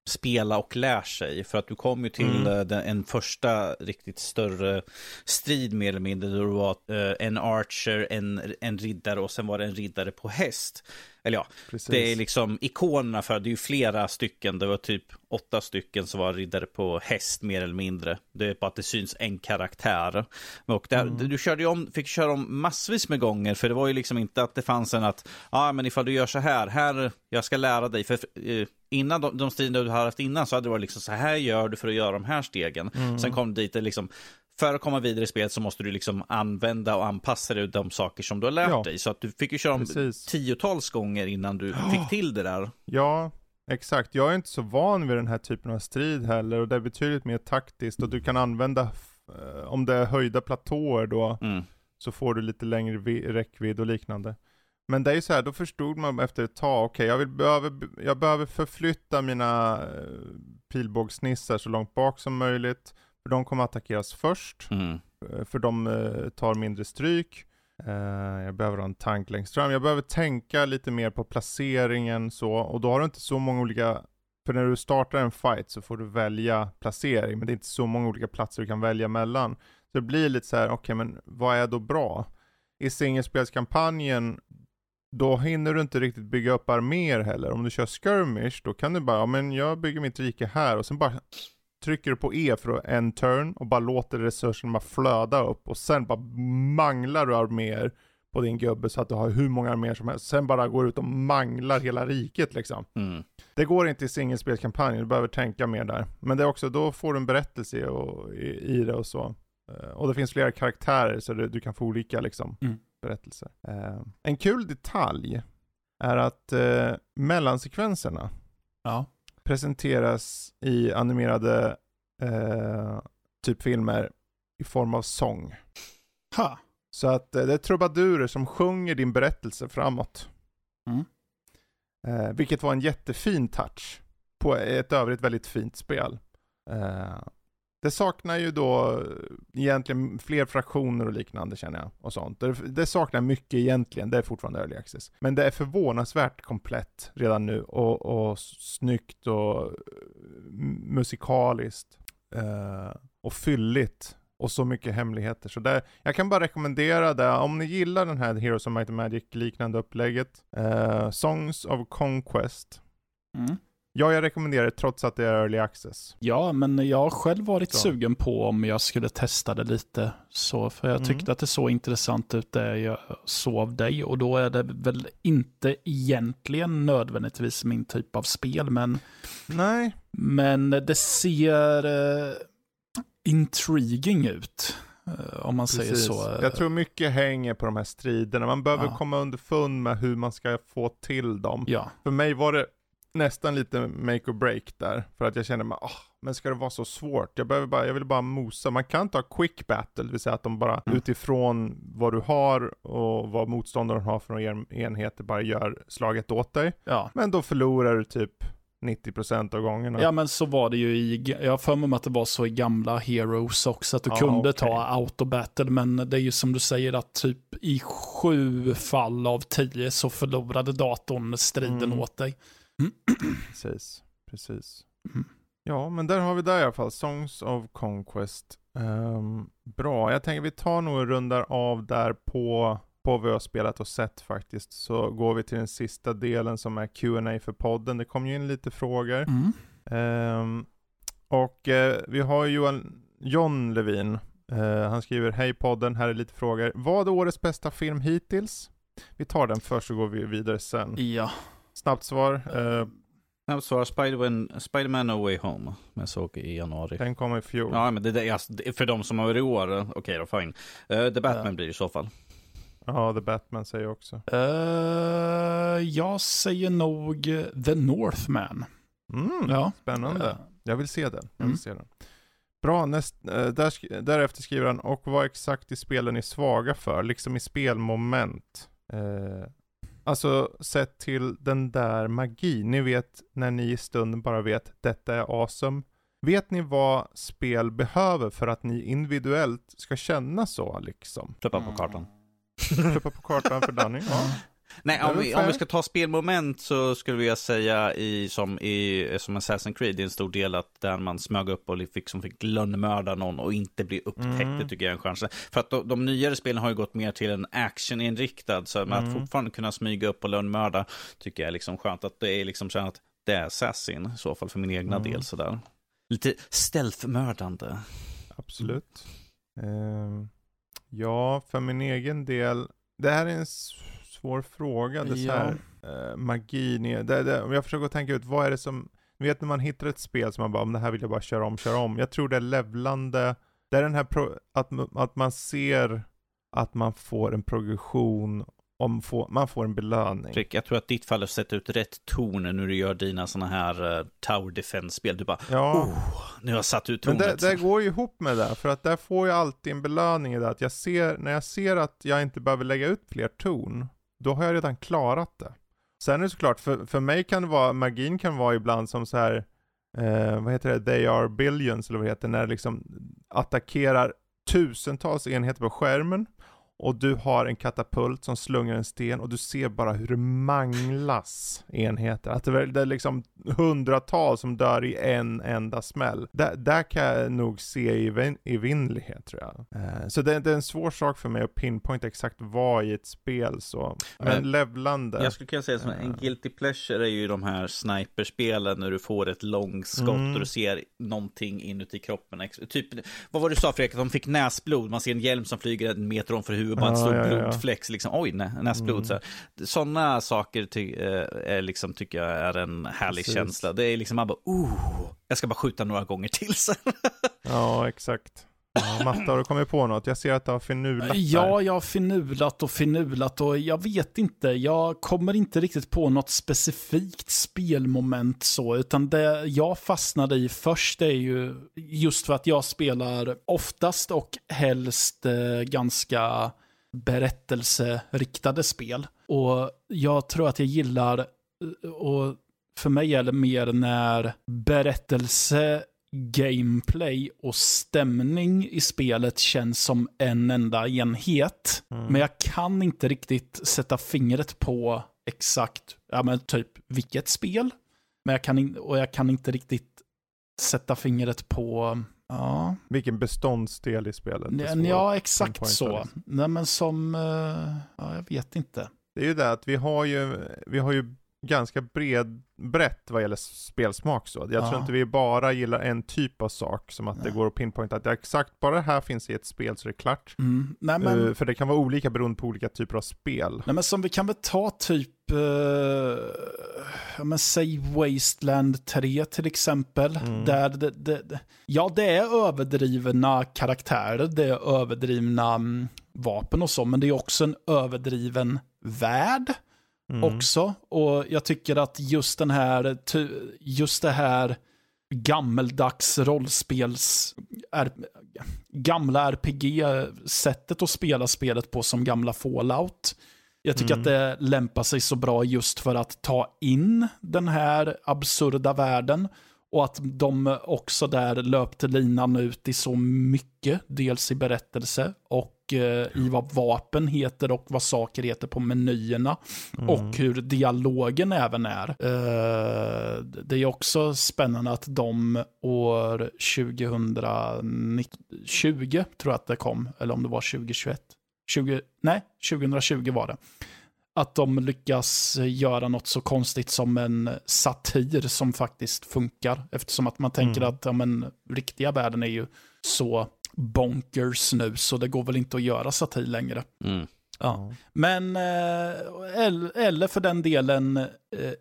spela och lär sig. För att du kom ju till Mm. eh, den, en första riktigt större strid mer eller mindre. Där du var eh, en archer, en, en riddare och sen var det en riddare på häst. Eller ja, Precis. det är liksom ikonerna för, det är ju flera stycken, det var typ åtta stycken som var riddare på häst mer eller mindre. Det är bara att det syns en karaktär. Och där, Mm. du körde om, fick köra om massvis med gånger, för det var ju liksom inte att det fanns en att, ja ah, men ifall du gör så här, här, jag ska lära dig, för eh, innan de, de striderna du har haft innan så hade det varit liksom så här gör du för att göra de här stegen. Mm. Sen kom det dit, det liksom, för att komma vidare i spelet så måste du liksom använda och anpassa dig de saker som du har lärt Ja. dig. Så att du fick ju köra om Precis. tiotals gånger innan du fick till det där. Ja, exakt. Jag är inte så van vid den här typen av strid heller och det är betydligt mer taktiskt och du kan använda, eh, om det är höjda platåer då, Mm. så får du lite längre vi- räckvidd och liknande. Men det är ju så här, då förstod man efter ett tag, okej jag, vill, behöver, jag behöver förflytta mina eh, pilbågsnissar så långt bak som möjligt, för de kommer attackeras först, Mm. eh, för de eh, tar mindre stryk. Eh, jag behöver ha en tank längst fram, jag behöver tänka lite mer på placeringen så, och då har du inte så många olika för när du startar en fight så får du välja placering, men det är inte så många olika platser du kan välja mellan. Så det blir lite så här, okej men vad är då bra? I singelspelskampanjen, då hinner du inte riktigt bygga upp arméer heller. Om du kör skirmish, då kan du bara, ja men jag bygger mitt rike här och sen bara trycker du på E för en turn och bara låter resurserna flöda upp och sen bara manglar du arméer på din gubbe så att du har hur många arméer som helst. Sen bara går ut och manglar hela riket liksom. Mm. Det går inte i singelspelskampanjen, du behöver tänka mer där. Men det är också, då får du en berättelse och, i, i det och så. Eh, Och det finns flera karaktärer så du, du kan få olika liksom, Mm. berättelser. Eh, en kul detalj är att eh, mellansekvenserna Ja. Presenteras i animerade eh, typ filmer i form av sång. Ha. Så att eh, det är trubadurer som sjunger din berättelse framåt. Mm. Eh, vilket var en jättefin touch på ett övrigt väldigt fint spel. Det saknar ju då eh, egentligen fler fraktioner och liknande känner jag. Och sånt. Det, det saknar mycket egentligen, det är fortfarande early access. Men det är förvånansvärt komplett redan nu och, och snyggt och eh, musikaliskt. Uh, och fylligt. Och så mycket hemligheter. Så det, jag kan bara rekommendera det, om ni gillar den här Heroes of Might and Magic liknande upplägget. Uh, Songs of Conquest. Mm. Ja, jag rekommenderar det trots att det är early access. Ja, men jag har själv varit Så. sugen på om jag skulle testa det lite. Så, för jag Mm. tyckte att det såg intressant ut det jag såg av dig. Och då är det väl inte egentligen nödvändigtvis min typ av spel, men, Nej, men det ser eh, intriguing ut. eh, om man säger precis. så. Jag tror mycket hänger på de här striderna. Man behöver Ja. komma underfund med hur man ska få till dem. Ja, För mig var det nästan lite make or break där. För att jag kände mig, ah, men ska det vara så svårt? Jag, behöver bara, jag vill bara mosa. Man kan ta quick battle, det vill säga att de bara Mm. utifrån vad du har och vad motståndaren har för en- enheter bara gör slaget åt dig. ja. Men då förlorar du typ 90% av gångerna. Ja men så var det ju i, jag har för mig att det var så i gamla Heroes också, att du Ja, kunde okej. ta autobattle, men det är ju som du säger att typ i sju fall av tio så förlorade datorn striden Mm. åt dig. Precis, precis. Mm. Ja, men där har vi där i alla fall, Songs of Conquest. Ehm, bra, jag tänker vi tar nog och rundar av där på, på vad vi har spelat och sett faktiskt. Så går vi till den sista delen som är Q&A för podden. Det kom ju in lite frågor. Mm. Ehm, och eh, vi har Johan, John Levin. Eh, han skriver, hej podden, här är lite frågor. Vad är årets bästa film hittills? Vi tar den först så går vi vidare sen. Ja. Snabbt svar. Eh, Jag svarar Spider-Man, Spider-Man No Way Home, som jag såg i januari. den kom i fjol. Ja, men det, det, alltså, det- för de som har i år, eh, okej då, fine. Uh, The Batman Ja. blir det i så fall. Ja, The Batman säger jag också. Eh, jag säger nog The Northman. Mm, Ja. Spännande. Jag vill se den. Jag vill Mm. se den. Bra, näst, där, därefter skriver han, och vad exakt i spelen är svaga för, liksom i spelmoment. Eh, alltså sett till den där magin, ni vet när ni i stunden bara vet, detta är awesome. Vet ni vad spel behöver för att ni individuellt ska känna så liksom? Flippa på kartan. Flippa på kartan för Danny. Ja. Nej, om vi, om vi ska ta spelmoment så skulle jag säga i, som, i, som Assassin's Creed, det är en stor del att där man smög upp och fick, som fick lönnmörda någon och inte bli upptäckt, mm. det tycker jag är en chans. För att de, de nyare spelen har ju gått mer till en actioninriktad, så mm. att fortfarande kunna smyga upp och lönnmörda tycker jag är liksom skönt. Att det är liksom så att det är Assassin i så fall för min egna mm. del sådär. Lite stealth-mördande. Absolut. Uh, ja, för min egen del, det här är en svår fråga. Det ja. här, uh, magin, det, det, om jag försöker tänka ut, vad är det som, du vet när man hittar ett spel som man bara, om det här vill jag bara köra om, köra om. Jag tror det är levlande, det är den här, pro, att, att man ser att man får en progression om få, man får en belöning. Rick, jag tror att ditt fall har sett ut rätt ton när du gör dina sådana här uh, Tower Defense-spel. Du bara, ja. oh, nu har jag satt ut tonet. Men det, det, går ju ihop med det, för att där får jag alltid en belöning i det. Att jag ser, när jag ser att jag inte behöver lägga ut fler ton, då har jag redan klarat det. Sen är det såklart, för, för mig kan det vara, magin kan vara ibland som så här, eh, vad heter det, they are billions eller vad det heter, när det liksom attackerar tusentals enheter på skärmen och du har en katapult som slungar en sten och du ser bara hur det manglas enheter. Att det är, det är liksom hundratals som dör i en enda smäll. Där, där kan jag nog se evinnerlighet tror jag. Eh, så det, det, är en svår sak för mig att pinpointa exakt vad i ett spel så. Men uh, levlande. Jag skulle kunna säga som uh, en guilty pleasure är ju de här sniperspelen när du får ett långskott mm. och du ser någonting inuti kroppen. Typ, vad var det du sa Fredrik? Att de fick näsblod. Man ser en hjälm som flyger en meter om för huvudet bara en stor ja, blodfläck. Liksom, oj, nä, näsblod. Mm. Sådana saker ty, äh, är liksom, tycker jag är en härlig Precis. känsla. Det är liksom, man bara, oh, jag ska bara skjuta några gånger till sen. ja, exakt. Ja, Matta, har du kommit på något? Jag ser att du har finulat Ja, jag har finulat och finulat och jag vet inte. Jag kommer inte riktigt på något specifikt spelmoment så, utan det jag fastnade i först är ju just för att jag spelar oftast och helst eh, ganska berättelseriktade spel. Och jag tror att jag gillar, eh, och för mig är det mer när berättelse gameplay och stämning i spelet känns som en enda enhet. Mm. Men jag kan inte riktigt sätta fingret på exakt, ja men typ vilket spel. Men jag kan, in, och jag kan inte riktigt sätta fingret på, ja. Vilken beståndsdel i spelet? Ja, ja exakt så. Nej men som, uh, ja jag vet inte. Det är ju det att vi har ju, vi har ju ganska bred, brett vad gäller spelsmak så. Jag ja. tror inte vi bara gillar en typ av sak, som att Nej. det går att pinpointa att det exakt bara det här finns i ett spel så är det klart. Mm. Nej, men... Uh, för det kan vara olika beroende på olika typer av spel. Nej men som vi kan väl ta typ, uh, ja men säg Wasteland 3 till exempel. Mm. Där det, det, det, ja det är överdrivna karaktärer, det är överdrivna um, vapen och så, men det är också en överdriven värld mm. också. Och jag tycker att just den här, just det här gammeldags rollspels, är, gamla RPG-sättet att spela spelet på som gamla Fallout. Jag tycker mm. att det lämpar sig så bra just för att ta in den här absurda världen. Och att de också där löpte linan ut i så mycket, dels i berättelse och eh, i vad vapen heter och vad saker heter på menyerna. Mm. Och hur dialogen även är. Eh, det är också spännande att de år 2020, tror jag att det kom, eller om det var 2021. 20, nej, 2020 var det att de lyckas göra något så konstigt som en satir som faktiskt funkar. Eftersom att man tänker mm. att ja, men, riktiga världen är ju så bonkers nu, så det går väl inte att göra satir längre. Mm. Ja. Men, eh, eller för den delen, eh,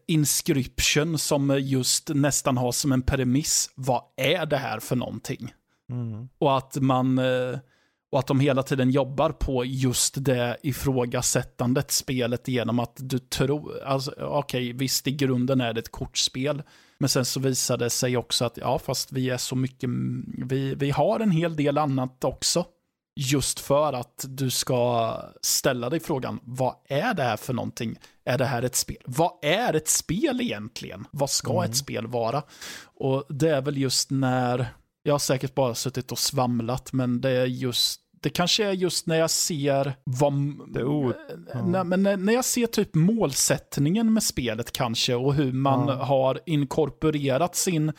Inscription som just nästan har som en premiss, vad är det här för någonting? Mm. Och att man eh, och att de hela tiden jobbar på just det ifrågasättandet spelet genom att du tror, alltså, okej, okay, visst i grunden är det ett kortspel, men sen så visar det sig också att, ja, fast vi är så mycket, vi, vi har en hel del annat också. Just för att du ska ställa dig frågan, vad är det här för någonting? Är det här ett spel? Vad är ett spel egentligen? Vad ska mm. ett spel vara? Och det är väl just när, jag har säkert bara suttit och svamlat, men det är just Det kanske är just när jag ser vad... Ja. När, men när, när jag ser typ målsättningen med spelet kanske och hur man Ja. har inkorporerat sin,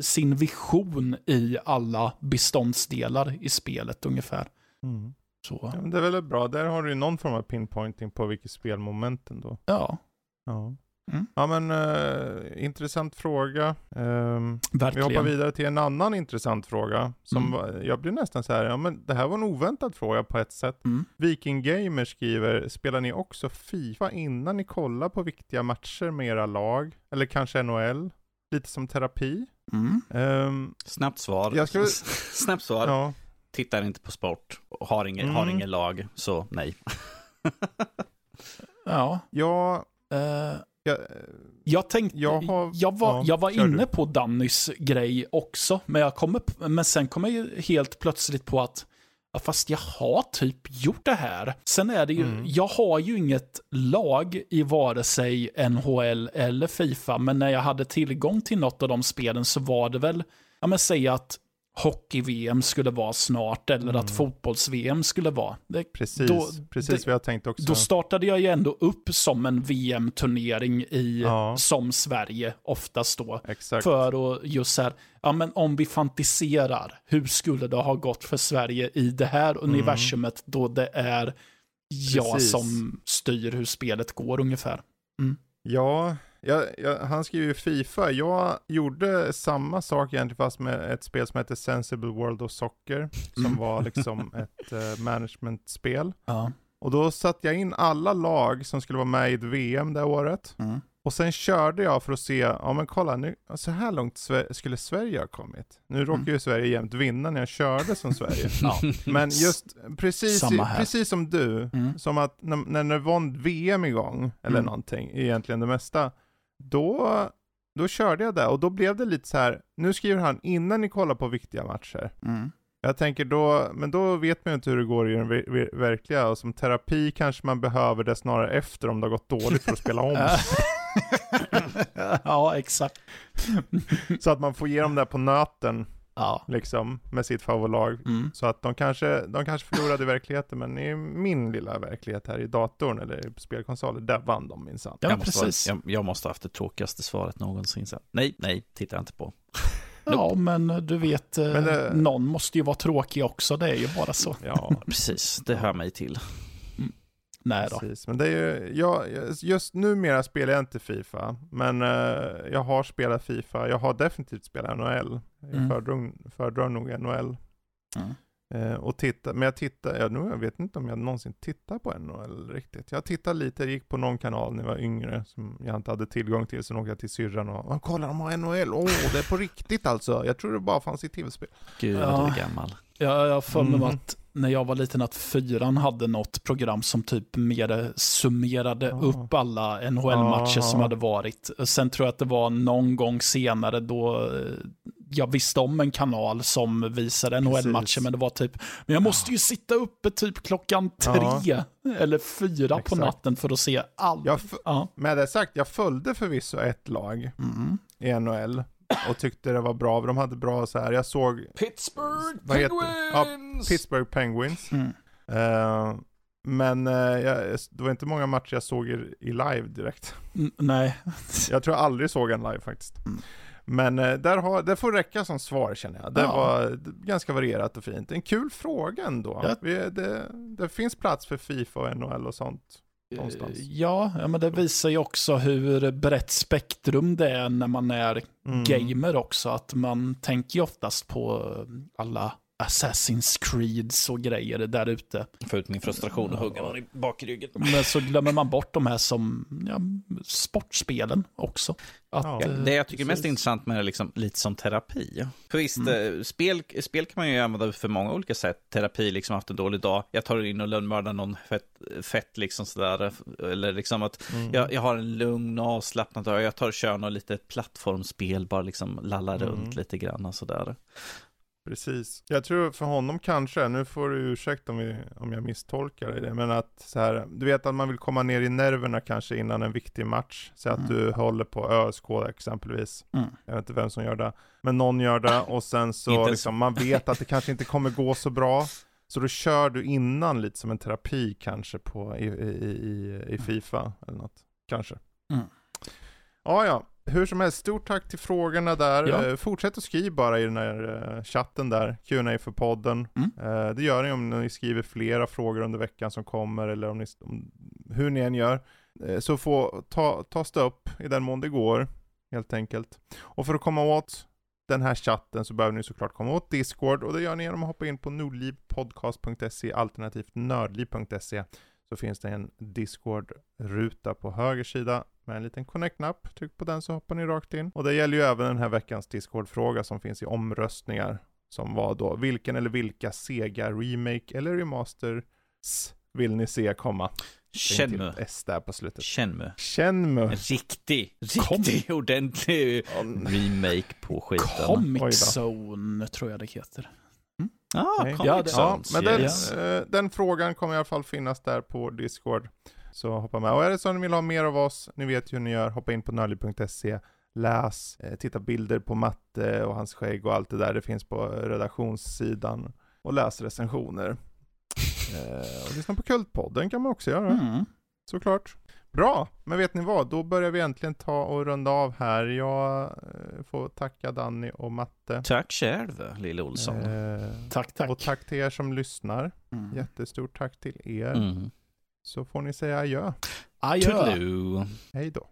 sin vision i alla beståndsdelar i spelet ungefär. Mm. Så, Ja, men det är väl bra, där har du ju någon form av pinpointing på vilket spelmoment ändå. ja, Ja. Mm. Ja men eh, intressant fråga. Ehm, vi hoppar vidare till en annan intressant fråga. Som Mm. var- jag blir nästan så här, ja men det här var en oväntad fråga på ett sätt. Mm. Viking Gamer skriver, spelar ni också Fifa innan ni kollar på viktiga matcher med era lag? Eller kanske NHL? Lite som terapi? Mm. Ehm, Snabbt svar. Jag skulle- Snabbt svar. ja. Tittar inte på sport. Och har ingen, har Mm. ingen lag, så nej. Ja. Ja, eh, jag, Jag tänkte, Jag jag, har- var, ja, jag var inne du. på Dannys grej också, men, jag kom upp, men sen kom jag helt plötsligt på att ja, fast jag har typ gjort det här. Sen är det ju, Mm. jag har ju inget lag i vare sig NHL eller Fifa, men när jag hade tillgång till något av de spelen så var det väl, ja men säg att hockey-VM skulle vara snart eller Mm. att fotbolls-VM skulle vara. Det, precis, Då- precis det- vad jag tänkte också. då startade jag ju ändå upp som en VM-turnering i, Ja. som Sverige oftast då. Exakt. För att just här, ja men om vi fantiserar, hur skulle det ha gått för Sverige i det här universumet då det är jag Mm. Precis. som styr hur spelet går ungefär. Ja, jag, jag, han skriver ju Fifa. Jag gjorde samma sak egentligen fast med ett spel som heter Sensible World of Soccer. Som Mm. var liksom ett uh, managementspel. Ja. Och då satte jag in alla lag som skulle vara med i ett VM det året. Mm. Och sen körde jag för att se, ja men kolla nu, så här långt skulle Sverige ha kommit. Nu råkar ju Sverige jämt vinna när jag körde som Sverige. Ja. Men just precis, precis som du, Mm. som att när, när det var VM igång, eller Mm. någonting, egentligen det mesta, då, då körde jag det och då blev det lite så här. nu skriver han innan ni kollar på viktiga matcher. Mm. Jag tänker då, men då vet man ju inte hur det går i den ver- ver- verkliga, och som terapi kanske man behöver det snarare efter om det har gått dåligt för att spela om. ja, exakt. så att man får ge dem det på nöten, Ja. liksom, med sitt favoritlag. Mm. Så att de kanske, de kanske förlorade i verkligheten, men i min lilla verklighet här i datorn eller i spelkonsoler, där vann de minsann. Ja, jag, måste vara, precis. jag, jag måste ha haft det tråkigaste svaret någonsin. Så. Nej, nej, tittar jag inte på. Ja, men du vet, eh, Men det- någon måste ju vara tråkig också, det är ju bara så. Ja, Precis, det hör mig till. Nej då. precis. Men det är ju, jag, just numera spelar jag inte Fifa, men eh, jag har spelat Fifa. Jag har definitivt spelat NHL. Jag Mm. föredrar, föredrar nog NHL. Mm. Eh, och titta, men jag tittar, jag, nu, jag vet inte om jag någonsin tittar på NHL riktigt. Jag tittar lite, gick på någon kanal när jag var yngre som jag inte hade tillgång till. Sen åkte jag till syrran och, "Åh, kolla de har NHL, åh det är på riktigt alltså. Jag tror det bara fanns i tv-spel. Gud Ja. vad du är gammal. Jag jag har för mig Mhm. att när jag var liten att fyran hade något program som typ mer summerade Ja. upp alla NHL-matcher Ja. som hade varit. Sen tror jag att det var någon gång senare då eh, jag visste om en kanal som visade NHL-matcher, men det var typ, men jag måste ju sitta uppe typ klockan tre eller fyra på Exakt. natten för att se allt. Med det sagt, jag följde förvisso ett lag Mm. i NHL och tyckte det var bra. De hade bra så här. jag såg Pittsburgh Vad heter det? Ja, Pittsburgh Penguins. Mm. Eh, men eh, jag, det var inte många matcher jag såg i, i live direkt. N- Nej, Jag tror jag aldrig såg en live faktiskt. Mm. Men eh, där har, det får räcka som svar känner jag. Det Ja. var ganska varierat och fint. En kul fråga ändå. Ja. Vi, det, det finns plats för Fifa och NHL och sånt. Någonstans. Ja, ja, men det visar ju också hur brett spektrum det är när man är Mm. gamer också. Att man tänker ju oftast på alla Assassin's Creeds och grejer där ute. Få ut min frustration och hugga någon i bakryggen. Men så glömmer man bort de här som ja, sportspelen också. Att, Ja, eh, det jag tycker är mest intressant med det är liksom lite som terapi. För visst, eh, spel, spel kan man ju använda för många olika sätt. Terapi, liksom haft en dålig dag. Jag tar in och lönnmördar någon fett, fett liksom sådär. Eller liksom att Mm. jag, jag har en lugn och avslappnad dag. Jag tar och kör något litet plattformsspel, bara liksom lallar Mm. runt lite grann och sådär. Precis. Jag tror för honom kanske, nu får du ursäkta om, vi, om jag misstolkar det, men att så här, du vet att man vill komma ner i nerverna kanske innan en viktig match. Så att Mm. du håller på ÖSK exempelvis. Mm. Jag vet inte vem som gör det. Men någon gör det och sen så liksom, man vet att det kanske inte kommer gå så bra. Så då kör du innan lite som en terapi kanske på, i, i, i, i Fifa eller något. Kanske. Mm. Ja, ja. Hur som helst, stort tack till frågorna där. Ja. Eh, Fortsätt att skriva bara i den här eh, chatten där, Q&A för podden. Mm. Eh, Det gör ni om ni skriver flera frågor under veckan som kommer, eller om ni, om, hur ni än gör. Så få, ta, tas det upp i den mån det går, helt enkelt. Och för att komma åt den här chatten så behöver ni såklart komma åt Discord och det gör ni genom att hoppa in på nordlivpodcast.se alternativt nördliv.se så finns det en Discord-ruta på höger sida med en liten connect-knapp. Tryck på den så hoppar ni rakt in. Och det gäller ju även den här veckans Discord-fråga som finns i omröstningar. Som var då, vilken eller vilka Sega Remake eller Remasters vill ni se komma? Shenmue. S där på slutet. Shenmue. Shenmue. En riktig, riktig ordentlig remake på skiten. Comic. Zone tror jag det heter. Ah, Okej. Comic Ja, det- Ja, men den, yes. eh, den frågan kommer i alla fall finnas där på Discord. Så hoppa med. Och är det så att ni vill ha mer av oss, ni vet ju hur ni gör, hoppa in på nördliv.se, läs, eh, titta bilder på Matte och hans skägg och allt det där. Det finns på redaktionssidan. Och läs recensioner. Eh, och lyssna på Kultpodden kan man också göra, Mm. såklart. Bra, men vet ni vad? Då börjar vi äntligen ta och runda av här. Jag eh, får tacka Danny och Matte. Tack själv, Lille Olsson. Eh, Tack, tack. och tack till er som lyssnar. Mm. Jättestort tack till er. Mm. Så får ni säga adjö. Adjö. Toodaloo. Hej då.